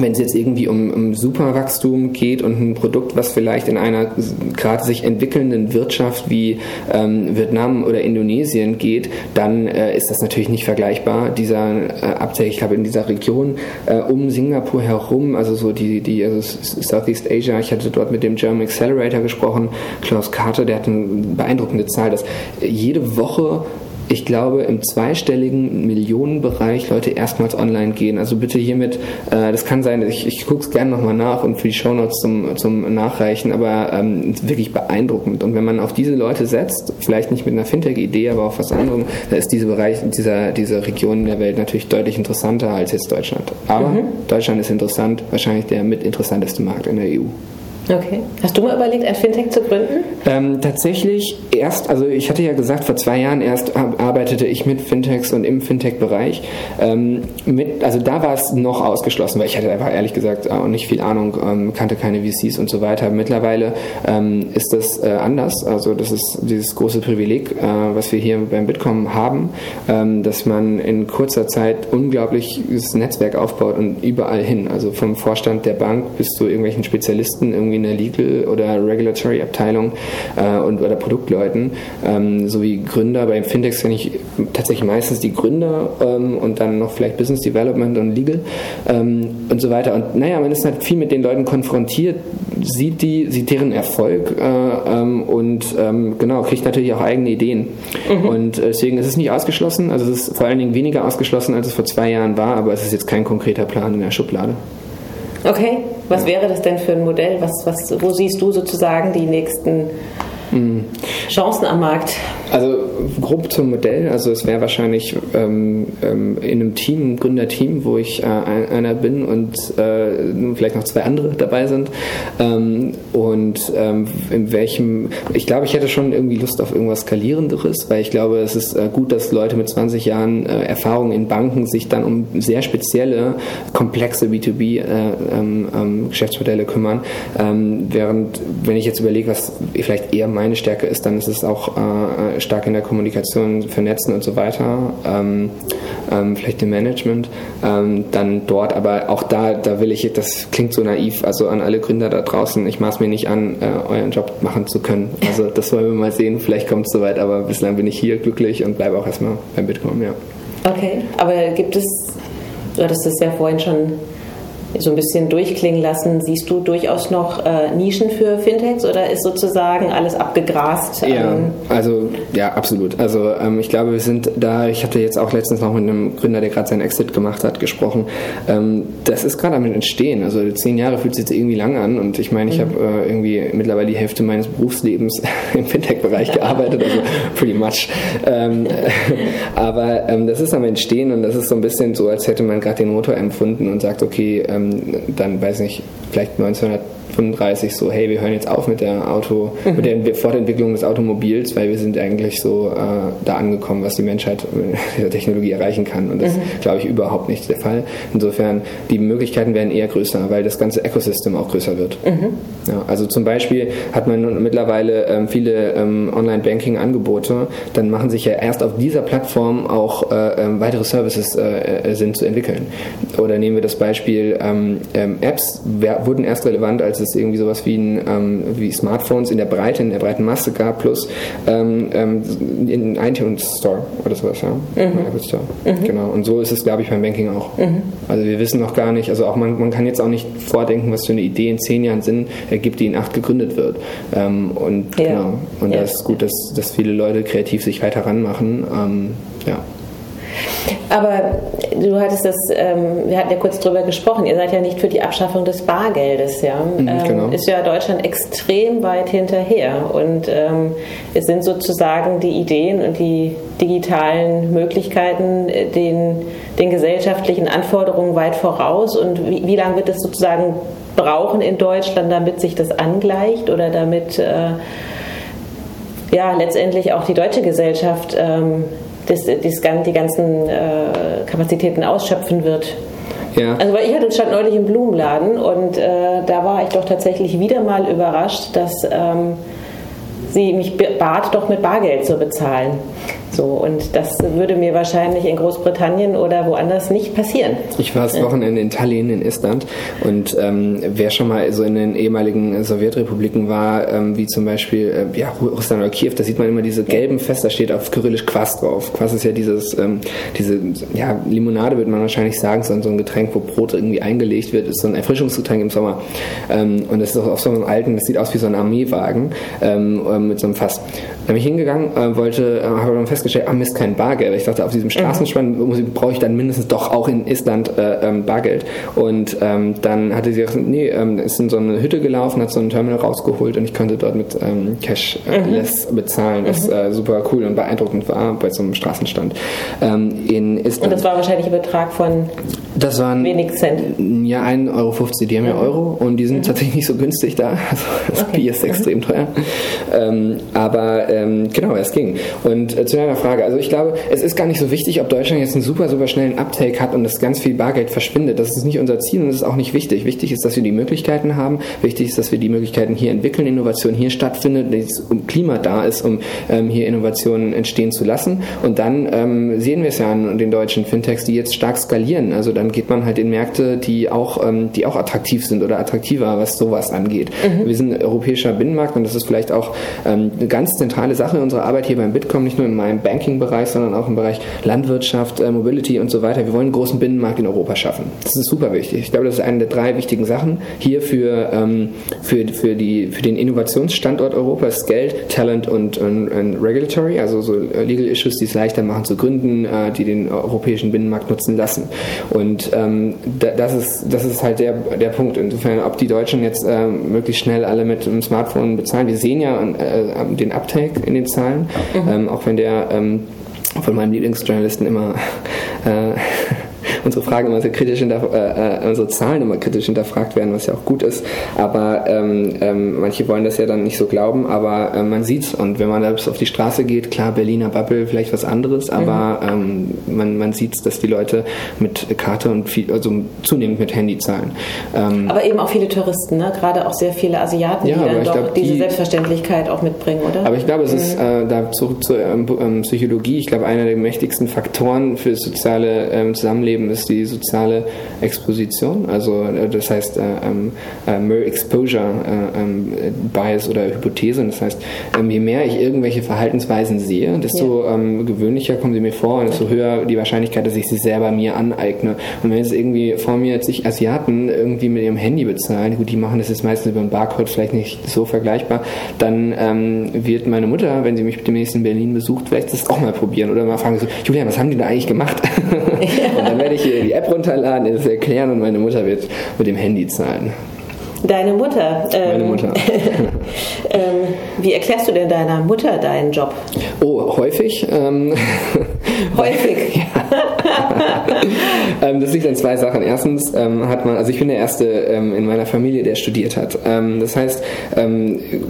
Speaker 3: wenn es jetzt irgendwie um, um Superwachstum geht und ein Produkt, was vielleicht in einer gerade sich entwickelnden Wirtschaft wie ähm, Vietnam oder Indonesien geht, dann äh, ist das natürlich nicht vergleichbar. Dieser äh, Abzeichen, ich glaube in dieser Region äh, um Singapur herum, also so die, die also Southeast Asia, ich hatte dort mit dem German Accelerator gesprochen, Klaus Carter, der hat eine beeindruckende Zahl, dass jede Woche ich glaube, im zweistelligen Millionenbereich Leute erstmals online gehen. Also bitte hiermit, äh, das kann sein, ich, ich gucke es gerne nochmal nach und für die Shownotes zum, zum Nachreichen, aber ähm, wirklich beeindruckend. Und wenn man auf diese Leute setzt, vielleicht nicht mit einer Fintech-Idee, aber auf was anderem, da ist diese Bereich, dieser, diese Region der Welt natürlich deutlich interessanter als jetzt Deutschland. Aber mhm. Deutschland ist interessant, wahrscheinlich der mit interessanteste Markt in der EU.
Speaker 2: Okay. Hast du mal überlegt, ein Fintech zu gründen?
Speaker 3: Ähm, tatsächlich erst, also ich hatte ja gesagt, vor zwei Jahren erst arbeitete ich mit Fintechs und im Fintech-Bereich. Ähm, also da war es noch ausgeschlossen, weil ich hatte einfach ehrlich gesagt auch nicht viel Ahnung, ähm, kannte keine VCs und so weiter. Mittlerweile ähm, ist das äh, anders. Also das ist dieses große Privileg, äh, was wir hier beim Bitkom haben, ähm, dass man in kurzer Zeit unglaubliches Netzwerk aufbaut und überall hin. Also vom Vorstand der Bank bis zu irgendwelchen Spezialisten irgendwie irgendwie in der Legal- oder Regulatory-Abteilung äh, und oder Produktleuten, ähm, sowie Gründer. Bei Fintechs kenne ich tatsächlich meistens die Gründer ähm, und dann noch vielleicht Business Development und Legal ähm, und so weiter. Und naja, man ist halt viel mit den Leuten konfrontiert, sieht die, sieht deren Erfolg äh, ähm, und ähm, genau, kriegt natürlich auch eigene Ideen. Mhm. Und äh, deswegen ist es nicht ausgeschlossen, also es ist vor allen Dingen weniger ausgeschlossen, als es vor zwei Jahren war, aber es ist jetzt kein konkreter Plan in der Schublade.
Speaker 2: Okay, was wäre das denn für ein Modell? Was, was, wo siehst du sozusagen die nächsten. Chancen am Markt?
Speaker 3: Also grob zum Modell, also es wäre wahrscheinlich ähm, ähm, in einem Team, einem Gründerteam, wo ich äh, einer bin und äh, vielleicht noch zwei andere dabei sind. Ähm, und ähm, in welchem, ich glaube, ich hätte schon irgendwie Lust auf irgendwas Skalierenderes, weil ich glaube, es ist äh, gut, dass Leute mit 20 Jahren äh, Erfahrung in Banken sich dann um sehr spezielle, komplexe B2B-Geschäftsmodelle äh, ähm, ähm, kümmern. während, wenn ich jetzt überlege, was vielleicht eher meine Stärke ist, dann ist es auch äh, stark in der Kommunikation, Vernetzen und so weiter, ähm, ähm, vielleicht im Management. Ähm, dann dort, aber auch da, da will ich, das klingt so naiv, also an alle Gründer da draußen, ich maß mir nicht an, äh, euren Job machen zu können. Also das wollen wir mal sehen, vielleicht kommt es soweit, aber bislang bin ich hier glücklich und bleibe auch erstmal beim Bitcoin, ja.
Speaker 2: Okay, aber gibt es, du hattest es ja vorhin schon so ein bisschen durchklingen lassen, siehst du durchaus noch äh, Nischen für Fintechs oder ist sozusagen alles abgegrast?
Speaker 3: Ja, ähm, also ja, absolut. Also ähm, ich glaube, wir sind da, ich hatte jetzt auch letztens noch mit einem Gründer, der gerade seinen Exit gemacht hat, gesprochen. Ähm, das ist gerade am Entstehen. Also zehn Jahre fühlt sich jetzt irgendwie lang an und ich meine, ich mhm. habe äh, irgendwie mittlerweile die Hälfte meines Berufslebens im Fintech-Bereich gearbeitet, also pretty much. Ähm, aber ähm, das ist am Entstehen und das ist so ein bisschen so, als hätte man gerade den Motor empfunden und sagt, okay, ähm, dann weiß ich nicht, vielleicht 1900 35 so, hey, wir hören jetzt auf mit der Auto, mhm. mit der Fortentwicklung des Automobils, weil wir sind eigentlich so äh, da angekommen, was die Menschheit mit dieser Technologie erreichen kann. Und das mhm. glaube ich überhaupt nicht der Fall. Insofern, die Möglichkeiten werden eher größer, weil das ganze Ecosystem auch größer wird. Mhm. Ja, also zum Beispiel hat man mittlerweile ähm, viele ähm, Online-Banking-Angebote, dann machen sich ja erst auf dieser Plattform auch äh, ähm, weitere Services äh, äh sind zu entwickeln. Oder nehmen wir das Beispiel, ähm, ähm, Apps wurden erst relevant, als es es irgendwie sowas wie, ein, ähm, wie Smartphones in der Breite, in der breiten Masse gab, plus ähm, ähm, in iTunes Store oder sowas, ja. Mhm. Apple Store. Mhm. Genau. Und so ist es, glaube ich, beim Banking auch. Mhm. Also wir wissen noch gar nicht, also auch man, man kann jetzt auch nicht vordenken, was für eine Idee in zehn Jahren Sinn ergibt, die in acht gegründet wird. Ähm, und ja. genau. Und ja. das ist gut, dass, dass viele Leute kreativ sich weiter ranmachen. Ähm, ja.
Speaker 2: Aber du hattest das, ähm, wir hatten ja kurz drüber gesprochen, ihr seid ja nicht für die Abschaffung des Bargeldes, ja. Mhm, ähm, genau. Ist ja Deutschland extrem weit hinterher und ähm, es sind sozusagen die Ideen und die digitalen Möglichkeiten äh, den, den gesellschaftlichen Anforderungen weit voraus und wie, wie lange wird es sozusagen brauchen in Deutschland, damit sich das angleicht oder damit äh, ja letztendlich auch die deutsche Gesellschaft ähm, das, das, die ganzen äh, Kapazitäten ausschöpfen wird. Ja. Also weil ich hatte stand neulich im Blumenladen und äh, da war ich doch tatsächlich wieder mal überrascht, dass ähm, sie mich bat, doch mit Bargeld zu bezahlen. So, und das würde mir wahrscheinlich in Großbritannien oder woanders nicht passieren.
Speaker 3: Ich war das Wochenende in Tallinn in Estland und ähm, wer schon mal so in den ehemaligen Sowjetrepubliken war, ähm, wie zum Beispiel äh, ja, Russland oder Kiew, da sieht man immer diese gelben da steht auf Kyrillisch Quas drauf. Quas ist ja dieses, ähm, diese, ja, Limonade würde man wahrscheinlich sagen, so ein Getränk, wo Brot irgendwie eingelegt wird, ist so ein Erfrischungsgetränk im Sommer. Ähm, und das ist auch auf so einem alten, das sieht aus wie so ein Armeewagen ähm, äh, mit so einem Fass. Da bin ich hingegangen, äh, wollte, äh, habe dann festgestellt, ah Mist, kein Bargeld. Ich dachte, auf diesem Straßenspann mhm. brauche ich dann mindestens doch auch in Island äh, ähm, Bargeld. Und ähm, dann hatte sie gesagt, nee, ähm, ist in so eine Hütte gelaufen, hat so ein Terminal rausgeholt und ich konnte dort mit ähm, Cashless mhm. bezahlen, was mhm. äh, super cool und beeindruckend war bei so einem Straßenstand. Ähm, in Island.
Speaker 2: Und das war wahrscheinlich ein Betrag von
Speaker 3: das waren,
Speaker 2: wenig Cent?
Speaker 3: Ja, 1,50 Euro. Die haben ja mhm. Euro und die sind mhm. tatsächlich nicht so günstig da. Also das okay. Bier ist extrem teuer. Ähm, aber ähm, genau, es ging. Und äh, zu deiner Frage, also ich glaube, es ist gar nicht so wichtig, ob Deutschland jetzt einen super, super schnellen Uptake hat und dass ganz viel Bargeld verschwindet. Das ist nicht unser Ziel und das ist auch nicht wichtig. Wichtig ist, dass wir die Möglichkeiten haben. Wichtig ist, dass wir die Möglichkeiten hier entwickeln, Innovation hier stattfindet, dass um Klima da ist, um ähm, hier Innovationen entstehen zu lassen. Und dann ähm, sehen wir es ja an den deutschen Fintechs, die jetzt stark skalieren. Also dann geht man halt in Märkte, die auch, ähm, die auch attraktiv sind oder attraktiver, was sowas angeht. Mhm. Wir sind ein europäischer Binnenmarkt und das ist vielleicht auch ähm, eine ganz zentrale Sache in unserer Arbeit hier beim Bitkom, nicht nur in meinem Banking-Bereich, sondern auch im Bereich Landwirtschaft, äh, Mobility und so weiter. Wir wollen einen großen Binnenmarkt in Europa schaffen. Das ist super wichtig. Ich glaube, das ist eine der drei wichtigen Sachen hier für, ähm, für, für, die, für den Innovationsstandort Europa ist Geld, Talent und, und, und Regulatory, also so Legal Issues, die es leichter machen zu gründen, äh, die den europäischen Binnenmarkt nutzen lassen. Und ähm, das, ist, das ist halt der, der Punkt. Insofern, ob die Deutschen jetzt äh, möglichst schnell alle mit dem Smartphone bezahlen. Wir sehen ja äh, den Uptake in den Zahlen, mhm. ähm, auch wenn der ähm, von meinem Lieblingsjournalisten immer äh, unsere Fragen immer sehr kritisch äh, äh, unsere Zahlen immer kritisch hinterfragt werden, was ja auch gut ist. Aber ähm, ähm, manche wollen das ja dann nicht so glauben, aber äh, man sieht's und wenn man bis auf die Straße geht, klar, Berliner Bubble vielleicht was anderes, aber mhm. ähm, man, man sieht's, dass die Leute mit Karte und viel, also zunehmend mit Handy zahlen.
Speaker 2: Ähm, aber eben auch viele Touristen, ne? gerade auch sehr viele Asiaten, ja, die dann doch glaub, diese die, Selbstverständlichkeit auch mitbringen, oder?
Speaker 3: Aber ich glaube, es mhm. ist äh, da zurück zur ähm, ähm, Psychologie, ich glaube, einer der mächtigsten Faktoren für das soziale Zusammenleben ist die soziale Exposition, also äh, das heißt äh, ähm, äh, Mere Exposure äh, ähm, Bias oder Hypothese. Das heißt, ähm, je mehr ich irgendwelche Verhaltensweisen sehe, desto ja. gewöhnlicher kommen sie mir vor und desto höher die Wahrscheinlichkeit, dass ich sie selber mir aneigne. Und wenn jetzt irgendwie vor mir jetzt sich Asiaten irgendwie mit ihrem Handy bezahlen, gut, die machen das jetzt meistens über einen Barcode, vielleicht nicht so vergleichbar, dann ähm, wird meine Mutter, wenn sie mich demnächst in Berlin besucht, vielleicht das auch mal probieren oder mal fragen so, Julian, was haben die da eigentlich gemacht? Und dann werde ich hier die App runterladen, das erklären und meine Mutter wird mit dem Handy zahlen.
Speaker 2: Deine Mutter.
Speaker 3: Ähm, Meine Mutter.
Speaker 2: ähm, wie erklärst du denn deiner Mutter deinen Job?
Speaker 3: Oh, häufig. Ähm,
Speaker 2: häufig.
Speaker 3: ähm, das liegt an zwei Sachen. Erstens ähm, hat man, also ich bin der Erste ähm, in meiner Familie, der studiert hat. Ähm, das heißt,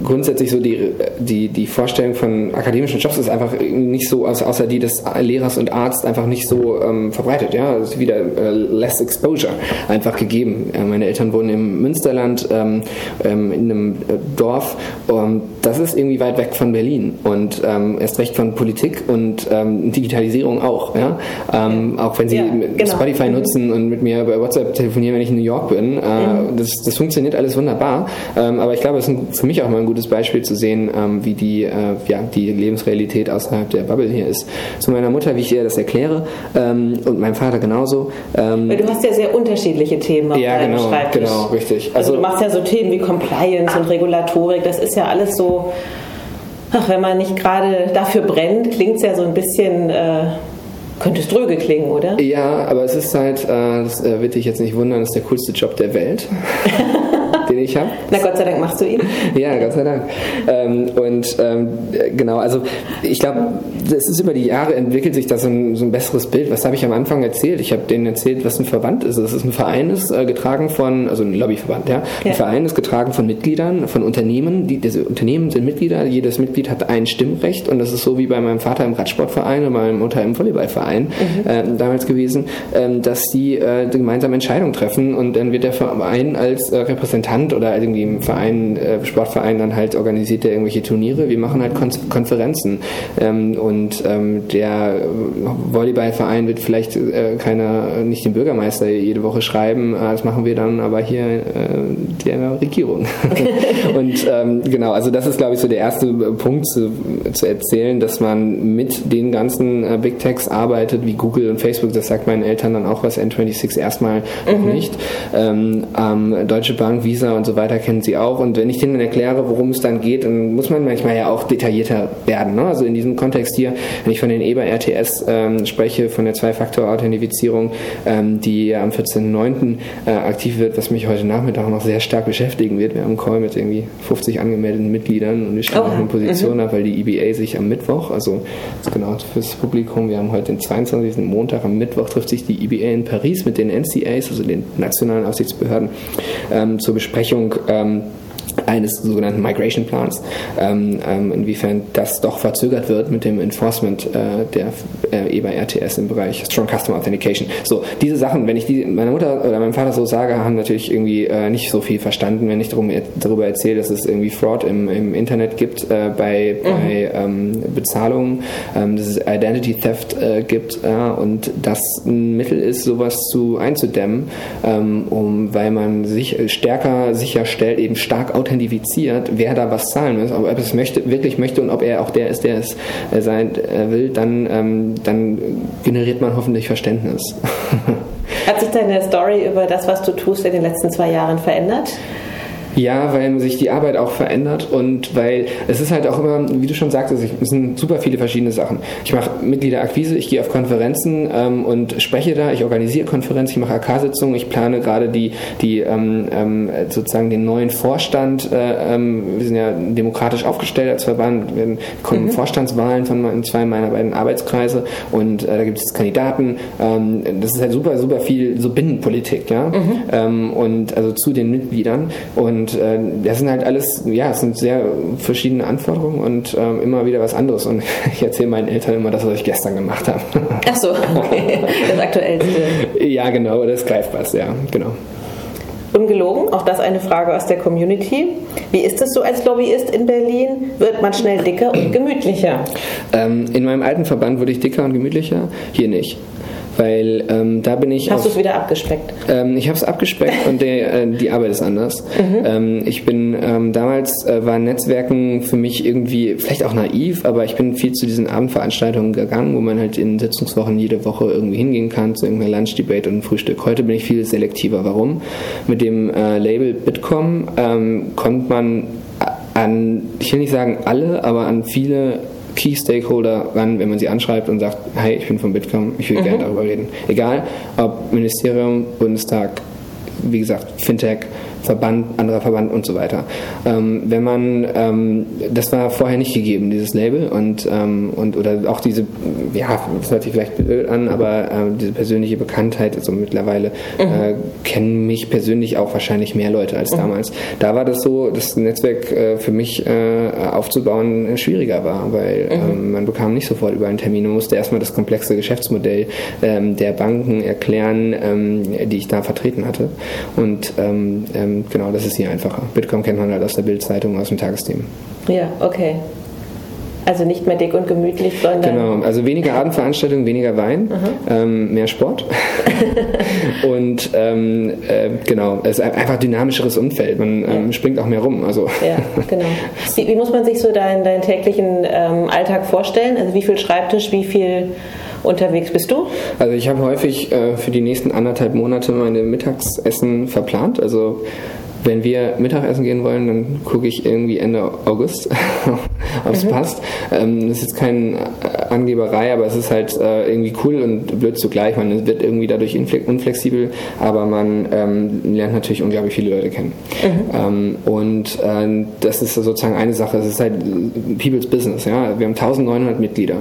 Speaker 3: grundsätzlich so die, die, die Vorstellung von akademischen Jobs ist einfach nicht so, außer die des Lehrers und Arzt, einfach nicht so verbreitet. Ja, es ist wieder äh, less exposure einfach gegeben. Ja, meine Eltern wohnen im Münsterland ähm, ähm, in einem äh, Dorf. Ähm, das ist irgendwie weit weg von Berlin und ähm, erst recht von Politik und ähm, Digitalisierung auch. Ja? Ähm, auch wenn sie ja, genau. Spotify mhm. nutzen und mit mir bei WhatsApp telefonieren, wenn ich in New York bin. Äh, mhm. das, das funktioniert alles wunderbar. aber ich glaube, es ist für mich auch mal ein gutes Beispiel zu sehen, wie die, äh, ja, die Lebensrealität außerhalb der Bubble hier ist. Zu meiner Mutter, wie ich ihr das erkläre und meinem Vater genauso.
Speaker 2: Weil du hast ja sehr unterschiedliche Themen auf
Speaker 3: ja,
Speaker 2: deinem
Speaker 3: genau,
Speaker 2: Schreibtisch.
Speaker 3: genau, richtig.
Speaker 2: Also, also machst ja so Themen wie Compliance und Regulatorik, das ist ja alles so, ach, wenn man nicht gerade dafür brennt, klingt es ja so ein bisschen. Äh, könnte es dröge klingen, oder?
Speaker 3: Ja, aber es ist halt, äh, das äh, wird dich jetzt nicht wundern, das ist der coolste Job der Welt. den ich habe.
Speaker 2: Na Gott sei Dank machst du ihn.
Speaker 3: ja, Gott sei Dank. Ähm, und ähm, genau, also ich glaube, es ist über die Jahre entwickelt sich da so ein, so ein besseres Bild. Was habe ich am Anfang erzählt? Ich habe denen erzählt, was ein Verband ist. Das ist ein Verein, ist äh, getragen von, also ein Lobbyverband, ja. ja. Ein Verein ist getragen von Mitgliedern, von Unternehmen. Die, diese Unternehmen sind Mitglieder. Jedes Mitglied hat ein Stimmrecht und das ist so wie bei meinem Vater im Radsportverein und meiner Mutter im Volleyballverein mhm. äh, damals gewesen, äh, dass die gemeinsam Entscheidungen treffen und dann wird der Verein als äh, Repräsentant Hand oder irgendwie im Verein, äh, Sportverein dann halt organisiert der irgendwelche Turniere. Wir machen halt Kon Konferenzen. Ähm, und ähm, der Volleyballverein wird vielleicht äh, keiner, nicht den Bürgermeister jede Woche schreiben, äh, das machen wir dann aber hier äh, der Regierung. und ähm, genau, also das ist glaube ich so der erste Punkt zu, zu erzählen, dass man mit den ganzen äh, Big Techs arbeitet, wie Google und Facebook, das sagt meinen Eltern dann auch was, N26 erstmal mhm. noch nicht. Ähm, Deutsche Bank, Visa User und so weiter kennen sie auch. Und wenn ich denen erkläre, worum es dann geht, dann muss man manchmal ja auch detaillierter werden. Ne? Also in diesem Kontext hier, wenn ich von den EBA RTS ähm, spreche, von der Zwei-Faktor-Authentifizierung, ähm, die am 14.09. Äh, aktiv wird, was mich heute Nachmittag noch sehr stark beschäftigen wird. Wir haben einen Call mit irgendwie 50 angemeldeten Mitgliedern und wir stellen oh. auch eine Position mhm. ab, weil die EBA sich am Mittwoch, also genau fürs Publikum, wir haben heute den 22. Montag, am Mittwoch trifft sich die EBA in Paris mit den NCAs, also den nationalen Aufsichtsbehörden, ähm, zur Besprechung Besprechung ähm, eines sogenannten Migration Plans, ähm, ähm, inwiefern das doch verzögert wird mit dem Enforcement äh, der äh, EBA RTS im Bereich Strong Customer Authentication. So, diese Sachen, wenn ich die meiner Mutter oder meinem Vater so sage, haben natürlich irgendwie äh, nicht so viel verstanden, wenn ich darum, darüber erzähle, dass es irgendwie Fraud im, im Internet gibt äh, bei, mhm. bei ähm, Bezahlungen, ähm, dass es Identity Theft äh, gibt und das ein Mittel ist, sowas zu einzudämmen, ähm, um, weil man sich stärker sicherstellt, eben stark authentifiziert, wer da was zahlen muss, ob er es möchte, wirklich möchte und ob er auch der ist, der es äh, sein äh, will, dann, ähm, dann generiert man hoffentlich Verständnis.
Speaker 2: Hat sich deine Story über das, was du tust, in den letzten zwei Jahren verändert?
Speaker 3: Ja, weil sich die Arbeit auch verändert und weil es ist halt auch immer, wie du schon sagtest, es sind super viele verschiedene Sachen. Ich mache Mitgliederakquise, ich gehe auf Konferenzen ähm, und spreche da, ich organisiere Konferenzen, ich mache AK-Sitzungen, ich plane gerade die, die ähm, ähm, sozusagen den neuen Vorstand. Äh, ähm, wir sind ja demokratisch aufgestellt als Verband, wir kommen mhm. Vorstandswahlen von zwei meiner beiden Arbeitskreise und äh, da gibt es Kandidaten. Ähm, das ist halt super, super viel so Binnenpolitik, ja. Mhm. Ähm, und also zu den Mitgliedern und und äh, das sind halt alles, ja, es sind sehr verschiedene Anforderungen und äh, immer wieder was anderes. Und ich erzähle meinen Eltern immer das, was ich gestern gemacht habe.
Speaker 2: Ach so, okay. Das Aktuellste.
Speaker 3: Ja, genau, das greifbar, ja, genau.
Speaker 2: Ungelogen, auch das eine Frage aus der Community. Wie ist es so als Lobbyist in Berlin? Wird man schnell dicker und gemütlicher?
Speaker 3: Ähm, in meinem alten Verband wurde ich dicker und gemütlicher, hier nicht weil ähm, da bin ich.
Speaker 2: Hast du es wieder abgespeckt?
Speaker 3: Ähm, ich habe es abgespeckt und der, äh, die Arbeit ist anders. Mhm. Ähm, ich bin ähm, damals äh, war Netzwerken für mich irgendwie vielleicht auch naiv, aber ich bin viel zu diesen Abendveranstaltungen gegangen, wo man halt in Sitzungswochen jede Woche irgendwie hingehen kann zu irgendeiner Lunchdebate und Frühstück. Heute bin ich viel selektiver. Warum? Mit dem äh, Label Bitkom ähm, kommt man an, ich will nicht sagen alle, aber an viele Key Stakeholder ran, wenn man sie anschreibt und sagt, hey, ich bin von Bitkom, ich will mhm. gerne darüber reden. Egal, ob Ministerium, Bundestag, wie gesagt, Fintech, Verband, anderer Verband und so weiter. Ähm, wenn man, ähm, das war vorher nicht gegeben, dieses Label und, ähm, und oder auch diese, ja, das hört sich vielleicht blöd an, aber äh, diese persönliche Bekanntheit, also mittlerweile mhm. äh, kennen mich persönlich auch wahrscheinlich mehr Leute als mhm. damals. Da war das so, das Netzwerk äh, für mich äh, aufzubauen schwieriger war, weil mhm. Ähm, man bekam nicht sofort über einen Termin, man musste erstmal das komplexe Geschäftsmodell ähm, der Banken erklären, ähm, die ich da vertreten hatte. Und ähm, ähm, genau, das ist hier einfacher. Bitkom kennt man halt aus der Bildzeitung, aus dem Tagesthemen.
Speaker 2: Ja, okay. Also nicht mehr dick und gemütlich, sondern.
Speaker 3: Genau, also weniger Abendveranstaltungen, weniger Wein, ähm, mehr Sport. und ähm, äh, genau, es ist einfach dynamischeres Umfeld. Man ähm, ja. springt auch mehr rum. Also.
Speaker 2: Ja, genau. Wie, wie muss man sich so deinen, deinen täglichen ähm, Alltag vorstellen? Also wie viel Schreibtisch, wie viel unterwegs bist du?
Speaker 3: Also ich habe häufig äh, für die nächsten anderthalb Monate meine Mittagsessen verplant. Also wenn wir Mittagessen gehen wollen, dann gucke ich irgendwie Ende August, ob es mhm. passt. Ähm, das ist jetzt keine Angeberei, aber es ist halt äh, irgendwie cool und blöd zugleich. Man wird irgendwie dadurch unflexibel, aber man ähm, lernt natürlich unglaublich viele Leute kennen. Mhm. Ähm, und äh, das ist sozusagen eine Sache. Es ist halt People's Business. Ja? Wir haben 1900 Mitglieder.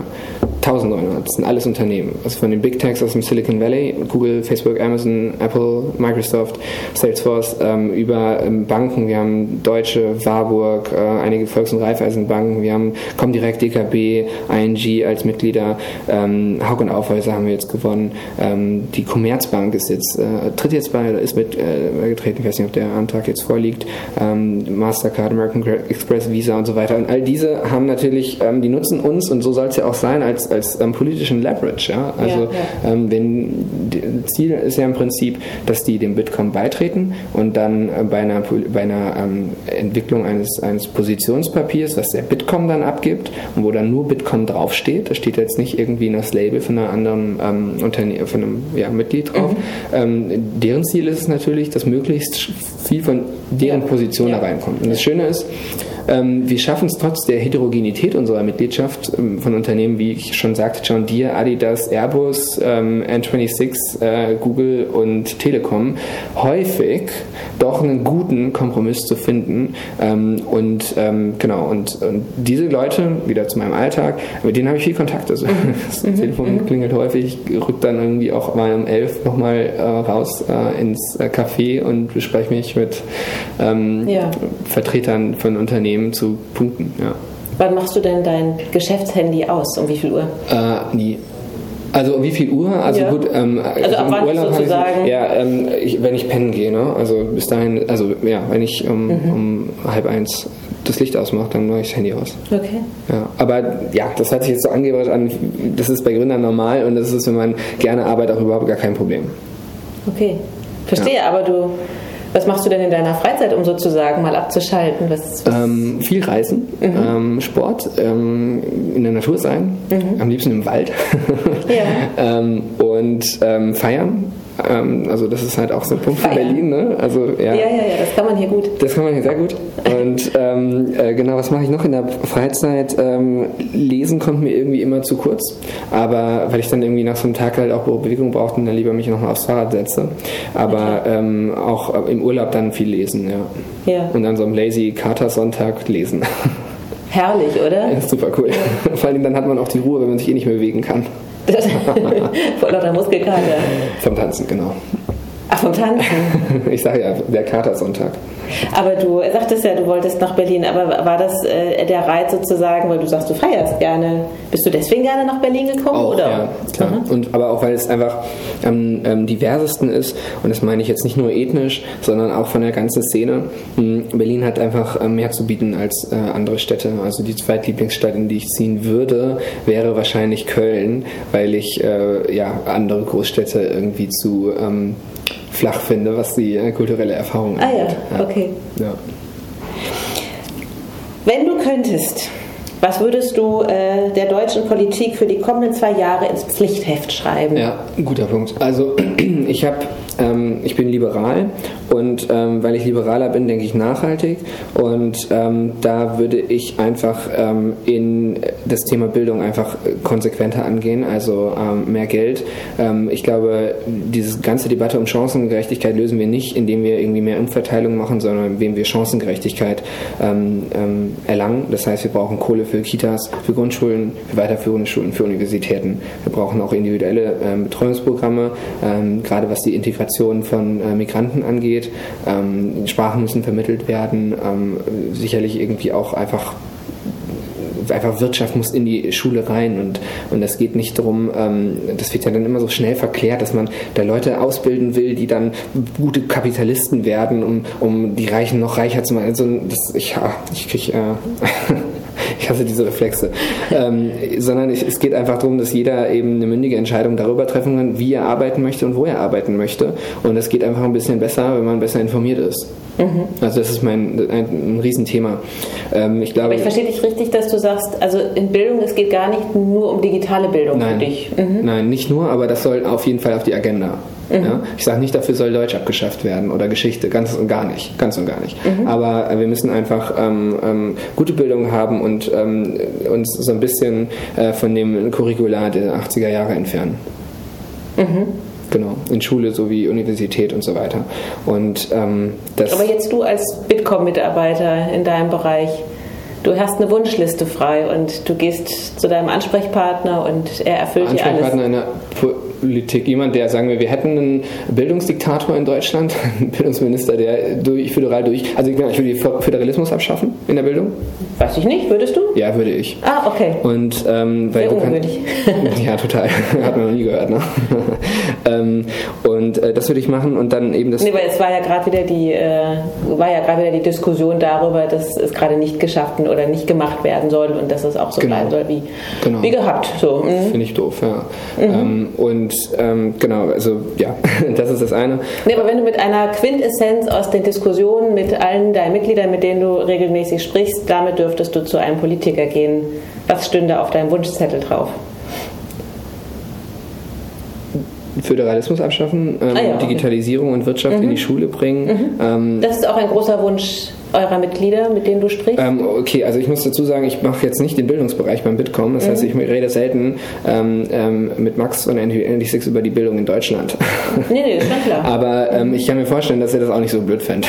Speaker 3: 1900, das sind alles Unternehmen. Also von den Big Techs aus dem Silicon Valley, Google, Facebook, Amazon, Apple, Microsoft, Salesforce, ähm, über ähm, Banken, wir haben Deutsche, Warburg, äh, einige Volks- und Raiffeisenbanken, wir haben Comdirect, DKB, ING Mitglieder, ähm, Haug und Aufhäuser haben wir jetzt gewonnen, ähm, die Commerzbank ist jetzt, äh, tritt jetzt bei, ist mit äh, getreten, ich weiß nicht, ob der Antrag jetzt vorliegt, ähm, Mastercard, American Express, Visa und so weiter. Und all diese haben natürlich, ähm, die nutzen uns und so soll es ja auch sein, als als ähm, politischen Leverage. Ja? Also ja, ja. Ähm, wenn Ziel ist ja im Prinzip, dass die dem Bitcoin beitreten und dann äh, bei einer, bei einer ähm, Entwicklung eines, eines Positionspapiers, was der Bitcoin dann abgibt und wo dann nur Bitcoin draufsteht, da steht jetzt nicht irgendwie das Label von einer anderen ähm, Unternehmen, von einem ja, Mitglied drauf. Mhm. Ähm, deren Ziel ist es natürlich, dass möglichst viel von deren ja. Position da reinkommt. Und das Schöne ist, wir schaffen es trotz der Heterogenität unserer Mitgliedschaft ähm, von Unternehmen, wie ich schon sagte, John Deere, Adidas, Airbus, ähm, N26, äh, Google und Telekom, häufig doch einen guten Kompromiss zu finden. Ähm, und ähm, genau, und, und, diese Leute, wieder zu meinem Alltag, mit denen habe ich viel Kontakt. Also mhm. das. Telefon mhm. klingelt häufig, rückt dann irgendwie auch mal um elf nochmal äh, raus äh, ins äh, Café und bespreche mich mit ähm, ja. Vertretern von Unternehmen Unternehmen zu punkten. Ja.
Speaker 2: Wann machst du denn dein Geschäftshandy aus? Um wie viel Uhr?
Speaker 3: Äh, nie. Also wie viel Uhr? Also ja. gut, ähm,
Speaker 2: also ab wann Urlaub sozusagen?
Speaker 3: Ich, ja, ähm, ich, wenn ich pennen gehe, ne? Also bis dahin, also ja, wenn ich um, mhm. um halb eins das Licht ausmache, dann mache ich das Handy aus.
Speaker 2: Okay.
Speaker 3: Ja, aber ja, das hat sich jetzt so angebracht an, das ist bei Gründern normal und das ist, wenn man gerne arbeitet, auch überhaupt gar kein Problem.
Speaker 2: Okay. Verstehe, ja. aber du was machst du denn in deiner Freizeit, um sozusagen mal abzuschalten? Was,
Speaker 3: was ähm, viel Reisen, mhm. ähm, Sport, ähm, in der Natur sein, mhm. am liebsten im Wald ja. Ähm, und ähm, feiern ähm, also das ist halt auch so ein Punkt für Berlin. Ne? Also,
Speaker 2: ja. ja, ja, ja, das kann man hier gut.
Speaker 3: Das kann man hier sehr gut. Und ähm, äh, genau, was mache ich noch in der Freizeit? Ähm, lesen kommt mir irgendwie immer zu kurz. Aber weil ich dann irgendwie nach so einem Tag halt auch Bewegung brauchte und dann lieber mich nochmal aufs Fahrrad setze. Aber okay. ähm, auch im Urlaub dann viel lesen, ja. ja. Und dann so am Lazy Kater Sonntag lesen.
Speaker 2: Herrlich, oder?
Speaker 3: Ja, super cool. Vor allem dann hat man auch die Ruhe, wenn man sich eh nicht mehr bewegen kann.
Speaker 2: Vor lauter Muskelkater.
Speaker 3: Vom Tanzen, genau.
Speaker 2: Ach, vom Tanzen?
Speaker 3: ich sage ja, der Katersonntag.
Speaker 2: Aber du sagtest ja, du wolltest nach Berlin, aber war das äh, der Reiz sozusagen, weil du sagst, du feierst gerne. Bist du deswegen gerne nach Berlin gekommen?
Speaker 3: Auch,
Speaker 2: oder?
Speaker 3: Ja, klar. Mhm. Und, aber auch, weil es einfach am ähm, diversesten ist, und das meine ich jetzt nicht nur ethnisch, sondern auch von der ganzen Szene. Hm, Berlin hat einfach äh, mehr zu bieten als äh, andere Städte. Also die zweitlieblingsstadt, in die ich ziehen würde, wäre wahrscheinlich Köln, weil ich äh, ja, andere Großstädte irgendwie zu ähm, flach finde, was die äh, kulturelle Erfahrung
Speaker 2: angeht. Ah ja, okay. Ja. Wenn du könntest, was würdest du äh, der deutschen Politik für die kommenden zwei Jahre ins Pflichtheft schreiben?
Speaker 3: Ja, guter Punkt. Also ich habe ähm, ich bin liberal und ähm, weil ich liberaler bin, denke ich nachhaltig und ähm, da würde ich einfach ähm, in das Thema Bildung einfach konsequenter angehen, also ähm, mehr Geld. Ähm, ich glaube, diese ganze Debatte um Chancengerechtigkeit lösen wir nicht, indem wir irgendwie mehr Umverteilung machen, sondern indem wir Chancengerechtigkeit erlangen. Das heißt, wir brauchen Kohle für Kitas, für Grundschulen, für weiterführende Schulen, für Universitäten. Wir brauchen auch individuelle Betreuungsprogramme, gerade was die Integration Integration von äh, Migranten angeht. Ähm, Sprachen müssen vermittelt werden, ähm, sicherlich irgendwie auch einfach einfach Wirtschaft muss in die Schule rein und, und geht nicht darum, ähm, das wird ja dann immer so schnell verklärt, dass man da Leute ausbilden will, die dann gute Kapitalisten werden, um, um die Reichen noch reicher zu machen. Also das, ich, ich kriege äh, ich hasse diese Reflexe. Ähm, sondern ich, es geht einfach darum, dass jeder eben eine mündige Entscheidung darüber treffen kann, wie er arbeiten möchte und wo er arbeiten möchte. Und es geht einfach ein bisschen besser, wenn man besser informiert ist. Mhm. Also das ist mein ein, ein Riesenthema.
Speaker 2: Ähm, ich glaube, Aber ich verstehe dich richtig, dass du sagst, also in Bildung, es geht gar nicht nur um digitale Bildung
Speaker 3: nein,
Speaker 2: für dich.
Speaker 3: Mhm. Nein, nicht nur, aber das soll auf jeden Fall auf die Agenda. Mhm. Ja? Ich sage nicht, dafür soll Deutsch abgeschafft werden oder Geschichte, ganz und gar nicht, ganz und gar nicht. Mhm. Aber äh, wir müssen einfach ähm, ähm, gute Bildung haben und ähm, uns so ein bisschen äh, von dem Curricula der 80er Jahre entfernen. Mhm. Genau, in Schule sowie Universität und so weiter. Und, ähm,
Speaker 2: das Aber jetzt du als Bitkom-Mitarbeiter in deinem Bereich, du hast eine Wunschliste frei und du gehst zu deinem Ansprechpartner und er erfüllt dir alles.
Speaker 3: Ansprechpartner Politik, jemand, der sagen wir, wir hätten einen Bildungsdiktator in Deutschland, einen Bildungsminister, der durch, föderal durch, also ich würde den Föderalismus abschaffen in der Bildung.
Speaker 2: Weiß ich nicht, würdest du?
Speaker 3: Ja, würde ich.
Speaker 2: Ah, okay.
Speaker 3: Und, ähm, weil Sehr ungewöhnlich. ja, total. Hat man noch nie gehört, ne? Ähm, und äh, das würde ich machen und dann eben das.
Speaker 2: Nee, weil es war ja gerade wieder die, äh, war ja gerade wieder die Diskussion darüber, dass es gerade nicht geschafft oder nicht gemacht werden soll und dass es auch so genau. bleiben soll wie, genau. wie gehabt. So.
Speaker 3: Mhm. Finde ich doof, ja. Mhm. Ähm, und ähm, genau, also ja, das ist das eine.
Speaker 2: Nee, aber wenn du mit einer Quintessenz aus den Diskussionen mit allen deinen Mitgliedern, mit denen du regelmäßig sprichst, damit dürftest du zu einem Politiker gehen, was stünde auf deinem Wunschzettel drauf?
Speaker 3: Föderalismus abschaffen, ähm, ah ja, okay. Digitalisierung und Wirtschaft mhm. in die Schule bringen. Mhm.
Speaker 2: Ähm, das ist auch ein großer Wunsch eurer Mitglieder, mit denen du sprichst?
Speaker 3: Ähm, okay, also ich muss dazu sagen, ich mache jetzt nicht den Bildungsbereich beim Bitkom. Das mhm. heißt, ich rede selten ähm, ähm, mit Max von ND6 über die Bildung in Deutschland.
Speaker 2: Nee, nee, ist schon klar.
Speaker 3: Aber ähm, ich kann mir vorstellen, dass er das auch nicht so blöd fände.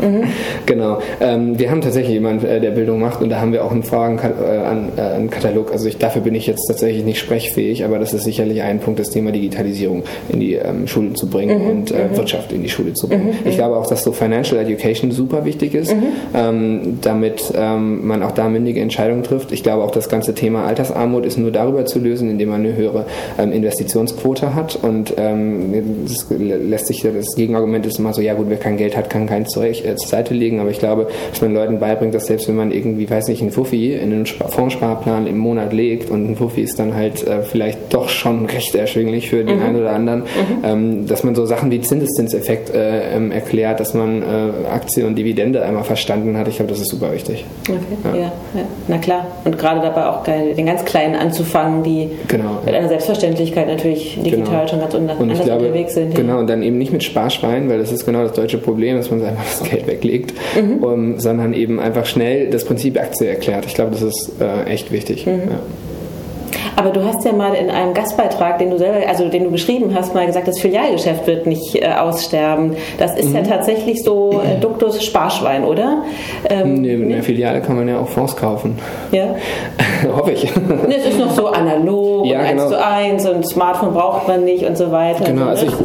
Speaker 3: Mhm. genau. Ähm, wir haben tatsächlich jemanden, äh, der Bildung macht und da haben wir auch einen Fragenkatalog. Äh, also ich, dafür bin ich jetzt tatsächlich nicht sprechfähig, aber das ist sicherlich ein Punkt, das Thema Digitalisierung in die ähm, Schulen zu bringen mhm. und äh, mhm. Wirtschaft in die Schule zu bringen. Mhm. Ich glaube auch, dass so Financial Education super wichtig ist mhm. Ähm, damit ähm, man auch da mündige Entscheidungen trifft. Ich glaube auch, das ganze Thema Altersarmut ist nur darüber zu lösen, indem man eine höhere ähm, Investitionsquote hat und ähm, das lässt sich das Gegenargument ist immer so, ja gut, wer kein Geld hat, kann keins zur, äh, zur Seite legen, aber ich glaube, dass man Leuten beibringt, dass selbst wenn man irgendwie, weiß nicht, einen Fuffi in einen Fondssparplan im Monat legt und ein Fuffi ist dann halt äh, vielleicht doch schon recht erschwinglich für den mhm. einen oder anderen, mhm. ähm, dass man so Sachen wie Zinseszinseffekt äh, ähm, erklärt, dass man äh, Aktie und Dividende einmal verstanden verstanden hat. Ich glaube, das ist super wichtig.
Speaker 2: Okay, ja. Ja, ja. Na klar. Und gerade dabei auch den ganz Kleinen anzufangen, die genau, mit einer Selbstverständlichkeit natürlich digital genau. schon ganz und anders glaube, unterwegs sind.
Speaker 3: Genau, und dann eben nicht mit Sparschwein, weil das ist genau das deutsche Problem, dass man einfach das Geld weglegt, mhm. um, sondern eben einfach schnell das Prinzip Aktie erklärt. Ich glaube, das ist äh, echt wichtig. Mhm.
Speaker 2: Aber du hast ja mal in einem Gastbeitrag, den du selber, also den du geschrieben hast, mal gesagt, das Filialgeschäft wird nicht äh, aussterben. Das ist mhm. ja tatsächlich so äh, Duktus Sparschwein, oder?
Speaker 3: Ähm, nee, in der Filiale kann man ja auch Fonds kaufen.
Speaker 2: Ja.
Speaker 3: Hoffe ich.
Speaker 2: Nee, es ist noch so analog
Speaker 3: ja,
Speaker 2: und
Speaker 3: genau.
Speaker 2: 1 zu 1 und Smartphone braucht man nicht und so weiter.
Speaker 3: Genau,
Speaker 2: also,
Speaker 3: also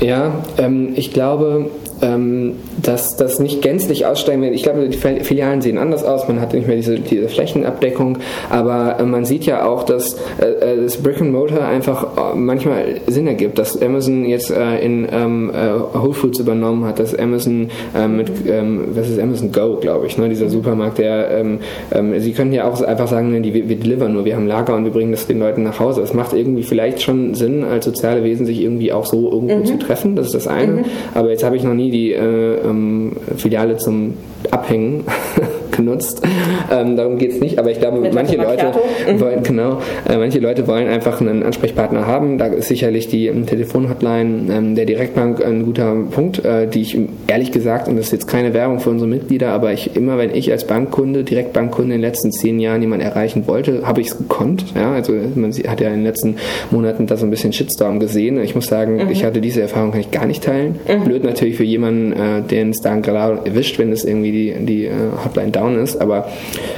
Speaker 3: ich, ja, ähm, ich glaube, ähm, dass das nicht gänzlich aussteigen wird. Ich glaube, die Filialen sehen anders aus, man hat nicht mehr diese, diese Flächenabdeckung, aber äh, man sieht ja auch, dass äh, äh das Brick and Mortar einfach äh, manchmal Sinn ergibt, dass Amazon jetzt äh, in ähm, äh, Whole Foods übernommen hat, dass Amazon mit, ähm, was ist Amazon Go, glaube ich, ne, dieser Supermarkt, der, ähm, ähm, sie könnten ja auch einfach sagen, die, wir, wir delivern nur, wir haben Lager und wir bringen das den Leuten nach Hause. Es macht irgendwie vielleicht schon Sinn, als soziale Wesen sich irgendwie auch so irgendwo mhm. zu treffen, das ist das eine, mhm. aber jetzt habe ich noch nie die äh, ähm, Filiale zum Abhängen genutzt. Ähm, darum geht es nicht, aber ich glaube, Mit manche Leute wollen, genau, äh, manche Leute wollen einfach einen Ansprechpartner haben. Da ist sicherlich die ähm, Telefonhotline ähm, der Direktbank ein guter Punkt, äh, die ich ehrlich gesagt, und das ist jetzt keine Werbung für unsere Mitglieder, aber ich immer, wenn ich als Bankkunde, Direktbankkunde in den letzten zehn Jahren jemanden erreichen wollte, habe ich es gekonnt. Ja, also man hat ja in den letzten Monaten da so ein bisschen Shitstorm gesehen. Ich muss sagen, mhm. ich hatte diese Erfahrung kann ich gar nicht teilen. Mhm. Blöd natürlich für jemanden, äh, den es da gerade erwischt, wenn es irgendwie die, die äh, Hotline down ist, aber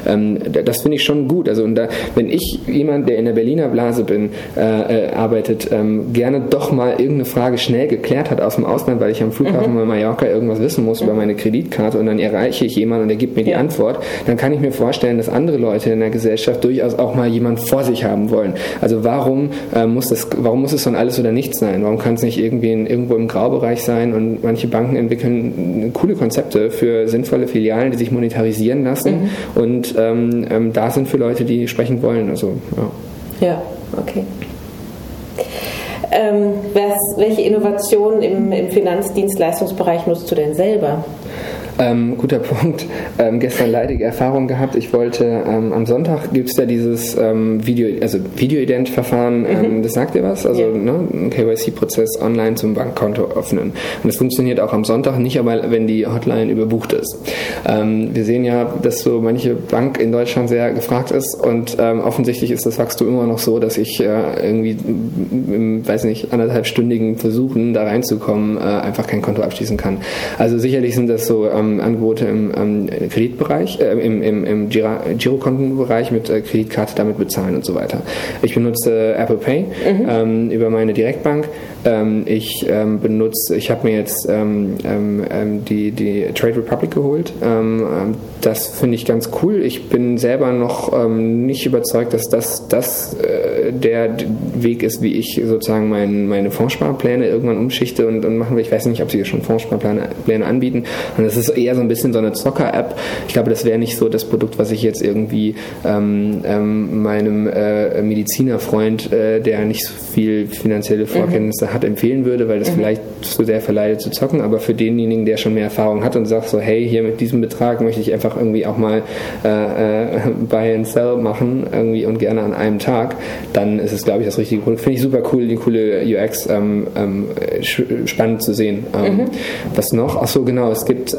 Speaker 3: ähm, das finde ich schon gut. Also da, wenn ich jemand, der in der Berliner Blase bin, äh, äh, arbeitet, ähm, gerne doch mal irgendeine Frage schnell geklärt hat aus dem Ausland, weil ich am Flughafen mhm. bei Mallorca irgendwas wissen muss mhm. über meine Kreditkarte und dann erreiche ich jemanden und der gibt mir ja. die Antwort, dann kann ich mir vorstellen, dass andere Leute in der Gesellschaft durchaus auch mal jemanden vor sich haben wollen. Also warum äh, muss das, warum muss es ein alles oder nichts sein? Warum kann es nicht irgendwie in, irgendwo im Graubereich sein und manche Banken entwickeln coole Konzepte für sinnvolle Filialen, die sich monetarisieren lassen mhm. und ähm, ähm, da sind für Leute, die sprechen wollen. Also,
Speaker 2: ja. ja, okay. Ähm, was, welche Innovationen im, im Finanzdienstleistungsbereich nutzt du denn selber?
Speaker 3: Ähm, guter Punkt. Ähm, gestern leidige Erfahrung gehabt. Ich wollte ähm, am Sonntag gibt es ja dieses ähm, Video, also Videoident-Verfahren, ähm, mhm. das sagt dir was? Also ja. ne, ein KYC-Prozess online zum Bankkonto öffnen. Und das funktioniert auch am Sonntag nicht, aber wenn die Hotline überbucht ist. Ähm, wir sehen ja, dass so manche Bank in Deutschland sehr gefragt ist und offensichtlich ist das Wachstum immer noch so, dass ich äh, irgendwie im, weiß nicht, anderthalbstündigen Versuchen da reinzukommen, äh, einfach kein Konto abschließen kann. Also sicherlich sind das so ähm, Angebote im ähm, Kreditbereich, äh, im, im, im Girokontenbereich mit äh, Kreditkarte damit bezahlen und so weiter. Ich benutze Apple Pay mhm. ähm, über meine Direktbank. Ähm, ich ähm, benutze, ich habe mir jetzt ähm, die, die Trade Republic geholt. das finde ich ganz cool. Ich bin selber noch nicht überzeugt, dass das, das äh, der Weg ist, wie ich sozusagen mein, meine Fondssparpläne irgendwann umschichte und, und machen will. Ich weiß nicht, ob sie schon Fondssparpläne Pläne anbieten. Und das ist eher so ein bisschen so eine Zocker-App. Ich glaube, das wäre nicht so das Produkt, was ich jetzt irgendwie ähm, ähm, meinem äh, Medizinerfreund, äh, der nicht so viel finanzielle Vorkenntnisse mhm. hat, empfehlen würde, weil das mhm. vielleicht zu sehr verleitet zu zocken. Aber für denjenigen, der schon mehr Erfahrung hat und sagt so, hey, hier mit diesem Betrag möchte ich einfach irgendwie auch mal äh, äh Buy and Sell machen irgendwie und gerne an einem Tag, dann ist es, glaube ich, das richtige Produkt. Finde ich super cool, die coole UX ähm, ähm, spannend zu sehen. Ähm, mhm. Was noch? Ach so, genau, es gibt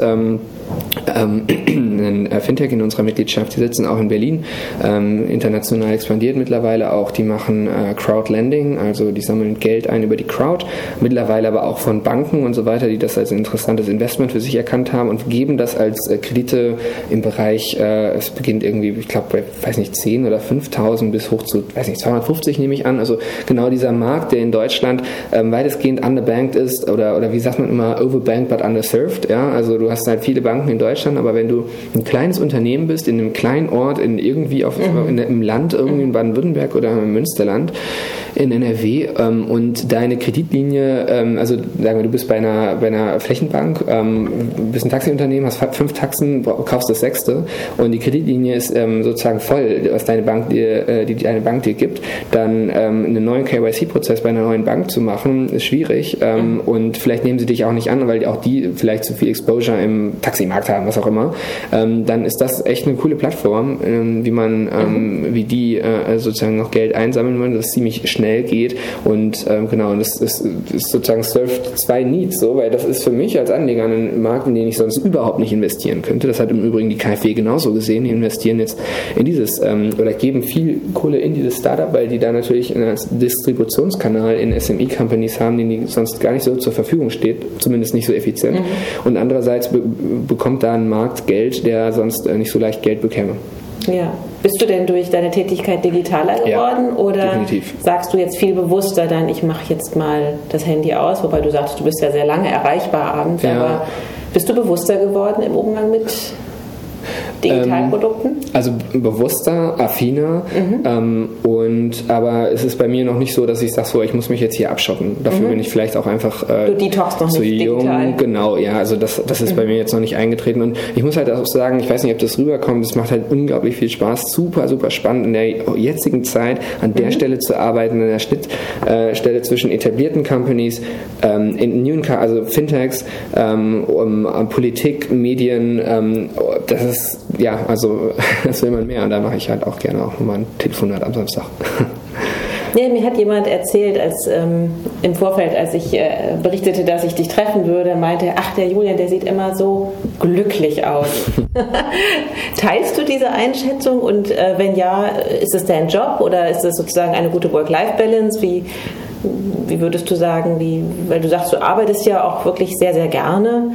Speaker 3: ähm, ähm, ein äh, Fintech in unserer Mitgliedschaft, die sitzen auch in Berlin, ähm, international expandiert mittlerweile auch, die machen äh, Crowdlending, also die sammeln Geld ein über die Crowd, mittlerweile aber auch von Banken und so weiter, die das als interessantes Investment für sich erkannt haben und geben das als äh, Kredite im Bereich, äh, es beginnt irgendwie, ich glaube, bei, weiß nicht, 10 oder 5.000 bis hoch zu, weiß nicht, 250 nehme ich an, also genau dieser Markt, der in Deutschland ähm, weitestgehend underbanked ist oder, oder wie sagt man immer, overbanked but underserved, ja, also du hast halt viele Banken in Deutschland, aber wenn du ein kleines Unternehmen bist, in einem kleinen Ort, in irgendwie auf, mhm. in, im Land, irgendwie in Baden-Württemberg oder im Münsterland, in NRW ähm, und deine Kreditlinie, ähm, also sagen wir, du bist bei einer, bei einer Flächenbank, ähm, bist ein Taxiunternehmen, hast fünf Taxen, kaufst das sechste und die Kreditlinie ist ähm, sozusagen voll, was deine Bank dir, äh, die deine Bank dir gibt, dann ähm, einen neuen KYC-Prozess bei einer neuen Bank zu machen, ist schwierig mhm. und vielleicht nehmen sie dich auch nicht an, weil auch die vielleicht zu viel Exposure im Taximarkt haben, was auch immer. dann ist das echt eine coole Plattform, wie man, mhm. wie die äh, sozusagen noch Geld einsammeln wollen, dass es ziemlich schnell geht und ähm, genau, und das, das, das sozusagen surft zwei Needs, so, weil das ist für mich als Anleger ein Markt, in den ich sonst überhaupt nicht investieren könnte. Das hat im Übrigen die KfW genauso gesehen. Die investieren jetzt in dieses ähm, oder geben viel Kohle in dieses Startup, weil die da natürlich einen Distributionskanal in SME-Companies haben, den die sonst gar nicht so zur Verfügung steht, zumindest nicht so effizient. Mhm. Und andererseits be bekommt da ein Markt Geld, der sonst äh, nicht so leicht Geld bekäme.
Speaker 2: Ja. Bist du denn durch deine Tätigkeit digitaler geworden ja, oder definitiv. sagst du jetzt viel bewusster dann, ich mache jetzt mal das Handy aus, wobei du sagst, du bist ja sehr lange erreichbar abends, ja. aber bist du bewusster geworden im Umgang mit Digitalprodukten? Ähm,
Speaker 3: also bewusster, affiner. Mhm. Ähm, und aber es ist bei mir noch nicht so, dass ich sage, so, ich muss mich jetzt hier abschotten. Dafür mhm. bin ich vielleicht auch einfach
Speaker 2: äh, du detox noch
Speaker 3: zu
Speaker 2: nicht
Speaker 3: jung.
Speaker 2: Digital.
Speaker 3: Genau, ja, also das, das ist mhm. bei mir jetzt noch nicht eingetreten. Und ich muss halt auch sagen, ich weiß nicht, ob das rüberkommt, es macht halt unglaublich viel Spaß, super, super spannend in der jetzigen Zeit an der mhm. Stelle zu arbeiten, an der Schnittstelle äh, zwischen etablierten Companies, ähm, in neuen, also Fintechs, ähm, um, um Politik, Medien, ähm, das ist ja, also das will man mehr und da mache ich halt auch gerne auch nochmal ein Telefonat am Samstag.
Speaker 2: Ja, mir hat jemand erzählt, als ähm, im Vorfeld, als ich äh, berichtete, dass ich dich treffen würde, meinte, ach, der Julian, der sieht immer so glücklich aus. Teilst du diese Einschätzung und äh, wenn ja, ist es dein Job oder ist es sozusagen eine gute Work-Life-Balance? Wie, wie würdest du sagen, wie, weil du sagst, du arbeitest ja auch wirklich sehr, sehr gerne.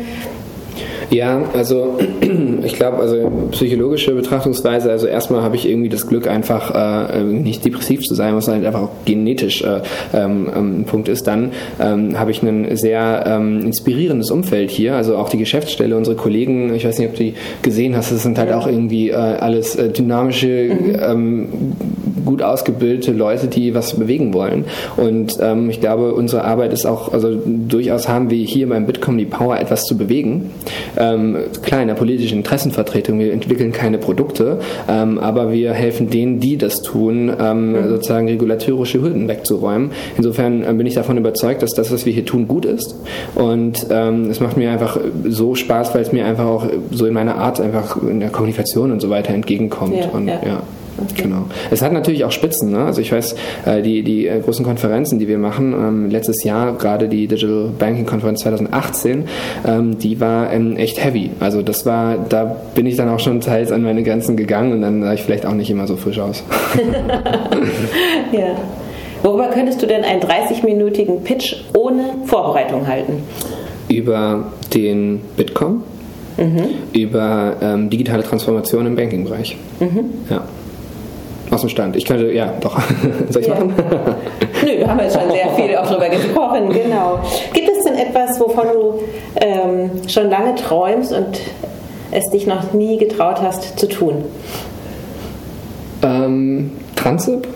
Speaker 3: Ja, also ich glaube, also psychologische Betrachtungsweise, also erstmal habe ich irgendwie das Glück, einfach äh, nicht depressiv zu sein, was halt einfach auch genetisch äh, ähm, ein Punkt ist. Dann ähm, habe ich ein sehr ähm, inspirierendes Umfeld hier, also auch die Geschäftsstelle, unsere Kollegen, ich weiß nicht, ob du die gesehen hast, das sind halt auch irgendwie äh, alles äh, dynamische, mhm. Ähm, gut ausgebildete Leute, die was bewegen wollen. Und ähm, ich glaube, unsere Arbeit ist auch, also durchaus haben wir hier beim Bitkom die Power, etwas zu bewegen ähm, klar, in der politischen Interessenvertretung, wir entwickeln keine Produkte, ähm, aber wir helfen denen, die das tun, ähm, mhm. sozusagen regulatorische Hürden wegzuräumen. Insofern äh, bin ich davon überzeugt, dass das, was wir hier tun, gut ist. Und ähm, es macht mir einfach so Spaß, weil es mir einfach auch so in meiner Art einfach in der Kommunikation und so weiter entgegenkommt. Ja, und, ja. ja. Okay. Genau. Es hat natürlich auch Spitzen. Ne? Also ich weiß, äh, die, die äh, großen Konferenzen, die wir machen, ähm, letztes Jahr, gerade die Digital Banking Konferenz 2018, ähm, die war ähm, echt heavy. Also das war, da bin ich dann auch schon teils an meine Grenzen gegangen und dann sah ich vielleicht auch nicht immer so frisch aus.
Speaker 2: ja. Worüber könntest du denn einen 30-minütigen Pitch ohne Vorbereitung halten?
Speaker 3: Über den Bitkom, mhm. über ähm, digitale Transformation im Banking-Bereich. Mhm. Ja. Aus dem Stand. Ich könnte, ja, doch. Soll ich ja. machen?
Speaker 2: Nö, wir haben jetzt schon sehr viel auch darüber gesprochen, genau. Gibt es denn etwas, wovon du ähm, schon lange träumst und es dich noch nie getraut hast zu tun?
Speaker 3: Ähm, Transip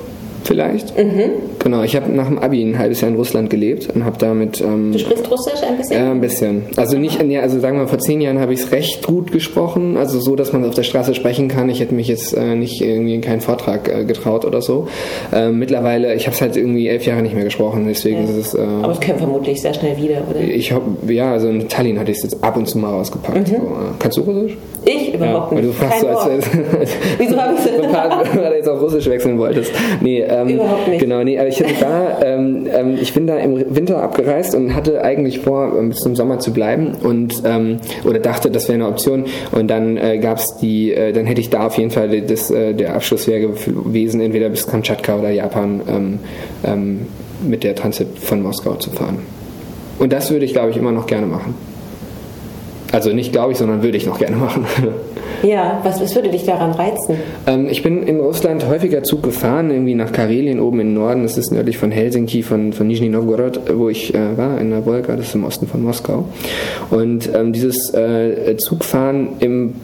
Speaker 3: vielleicht. Mhm. Genau, ich habe nach dem Abi ein halbes Jahr in Russland gelebt und habe damit.
Speaker 2: Ähm, du sprichst Russisch ein bisschen?
Speaker 3: Ja, ein bisschen. Also nicht, also sagen wir, vor zehn Jahren habe ich es recht gut gesprochen, also so, dass man auf der Straße sprechen kann. Ich hätte mich jetzt äh, nicht irgendwie in keinen Vortrag äh, getraut oder so. Äh, mittlerweile, ich habe es halt irgendwie elf Jahre nicht mehr gesprochen, deswegen ja. ist es. Äh,
Speaker 2: Aber es kommt vermutlich sehr schnell wieder, oder?
Speaker 3: Ich hab, ja, also in Tallinn hatte ich es jetzt ab und zu mal rausgepackt. Mhm. So, äh, kannst du Russisch?
Speaker 2: Ich überhaupt ja, nicht.
Speaker 3: Du fragst so, als, als, als
Speaker 2: Wieso habe ich es?
Speaker 3: weil du jetzt auf Russisch wechseln wolltest. Nee, ähm,
Speaker 2: überhaupt nicht.
Speaker 3: Genau, nee, aber ich hatte da ähm, ähm, ich bin da im Winter abgereist und hatte eigentlich vor, ähm, bis zum Sommer zu bleiben und ähm, oder dachte, das wäre eine Option. Und dann äh, gab es die, äh, dann hätte ich da auf jeden Fall das, äh, der Abschluss wäre gewesen, entweder bis Kamtschatka oder Japan ähm, mit der Transit von Moskau zu fahren. Und das würde ich, glaube ich, immer noch gerne machen. Also nicht glaube ich, sondern würde ich noch gerne machen.
Speaker 2: Ja, was, was würde dich daran reizen?
Speaker 3: Ähm, ich bin in Russland häufiger Zug gefahren, irgendwie nach Karelien oben im Norden. Das ist nördlich von Helsinki, von, von Nizhny Novgorod, wo ich äh, war, in der Wolga, das ist im Osten von Moskau. Und ähm, dieses äh, Zugfahren im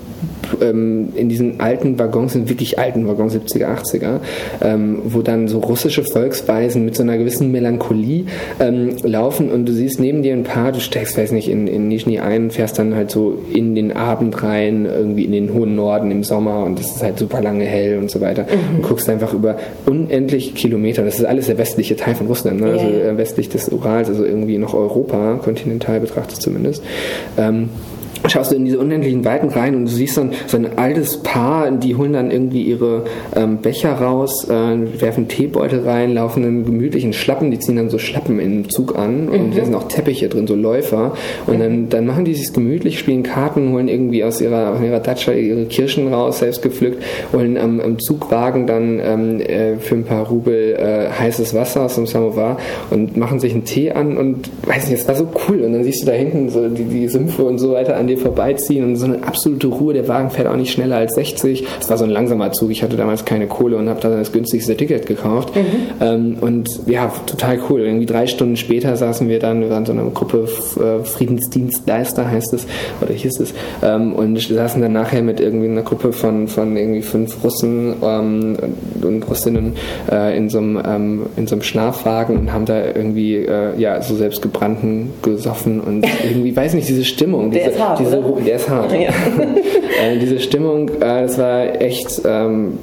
Speaker 3: ähm, in diesen alten Waggons, sind wirklich alten Waggons, 70er, 80er, ähm, wo dann so russische Volksweisen mit so einer gewissen Melancholie ähm, laufen und du siehst neben dir ein paar, du steigst, weiß nicht, in, in Nizhny ein, fährst dann halt so in den Abend rein, irgendwie in den hohen Norden im Sommer und es ist halt super lange hell und so weiter mhm. und guckst einfach über unendlich Kilometer, das ist alles der westliche Teil von Russland, ne? also yeah. westlich des Urals, also irgendwie noch Europa, kontinental betrachtet zumindest. Ähm, schaust du in diese unendlichen Weiten rein und du siehst dann so ein altes Paar, die holen dann irgendwie ihre ähm, Becher raus, äh, werfen Teebeutel rein, laufen in gemütlichen Schlappen, die ziehen dann so Schlappen in den Zug an und mhm. da sind auch Teppiche drin, so Läufer. Und dann, dann machen die sich gemütlich, spielen Karten, holen irgendwie aus ihrer, aus ihrer Datscha ihre Kirschen raus, selbst gepflückt, holen am, am Zugwagen dann ähm, äh, für ein paar Rubel äh, heißes Wasser aus dem Samovar und machen sich einen Tee an und weiß nicht, das war so cool. Und dann siehst du da hinten so die, die Sümpfe und so weiter an dir vorbeiziehen und so eine absolute Ruhe. Der Wagen fährt auch nicht schneller als 60. Es war so ein langsamer Zug. Ich hatte damals keine Kohle und habe da das günstigste Ticket gekauft. Mhm. Ähm, und ja, total cool. Irgendwie drei Stunden später saßen wir dann, wir waren so eine Gruppe äh, Friedensdienstleister, heißt es, oder hieß es, ähm, und saßen dann nachher mit irgendwie einer Gruppe von, von irgendwie fünf Russen ähm, und Russinnen äh, in, so einem, ähm, in so einem Schlafwagen und haben da irgendwie äh, ja, so selbstgebrannten gesoffen und irgendwie, weiß nicht, diese Stimmung. Diese,
Speaker 2: hart,
Speaker 3: diese? Der ist hart. Ja. äh, diese Stimmung, äh, das war echt ähm,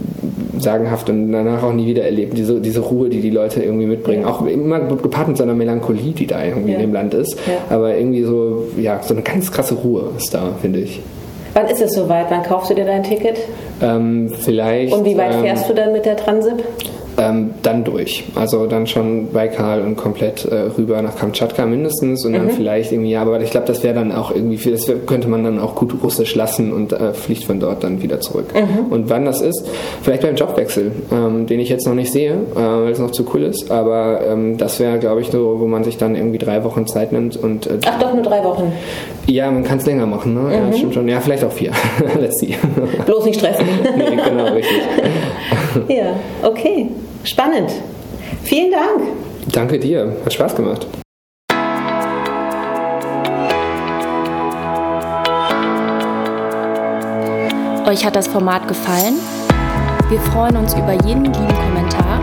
Speaker 3: sagenhaft und danach auch nie wieder erlebt. Diese, diese Ruhe, die die Leute irgendwie mitbringen. Ja. Auch immer gepaart mit so einer Melancholie, die da irgendwie ja. in dem Land ist. Aber irgendwie so, ja, so eine ganz krasse Ruhe ist da, finde ich.
Speaker 2: Wann ist es soweit? Wann kaufst du dir dein Ticket?
Speaker 3: Ähm, vielleicht.
Speaker 2: Und wie weit ähm, fährst du dann mit der Transip?
Speaker 3: Ähm, dann durch. Also dann schon Baikal und komplett äh, rüber nach Kamtschatka mindestens und dann mhm. vielleicht irgendwie, ja, aber ich glaube, das wäre dann auch irgendwie, viel, das wär, könnte man dann auch gut russisch lassen und äh, fliegt von dort dann wieder zurück. Mhm. Und wann das ist, vielleicht beim Jobwechsel, ähm, den ich jetzt noch nicht sehe, äh, weil es noch zu cool ist, aber ähm, das wäre, glaube ich, so, wo man sich dann irgendwie drei Wochen Zeit nimmt und.
Speaker 2: Äh, Ach doch, nur drei Wochen.
Speaker 3: Ja, man kann es länger machen, ne? Mhm. Ja, stimmt schon. Ja, vielleicht auch vier. Let's see.
Speaker 2: Bloß nicht stressen.
Speaker 3: nee, genau, richtig.
Speaker 2: ja, okay. Spannend. Vielen Dank.
Speaker 3: Danke dir. Hat Spaß gemacht.
Speaker 1: Euch hat das Format gefallen? Wir freuen uns über jeden lieben Kommentar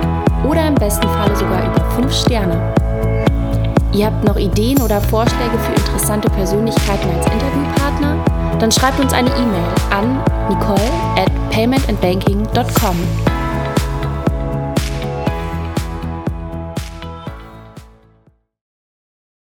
Speaker 1: oder im besten Falle sogar über 5 Sterne. Ihr habt noch Ideen oder Vorschläge für interessante Persönlichkeiten als Interviewpartner? Dann schreibt uns eine E-Mail an nicole at paymentandbanking.com.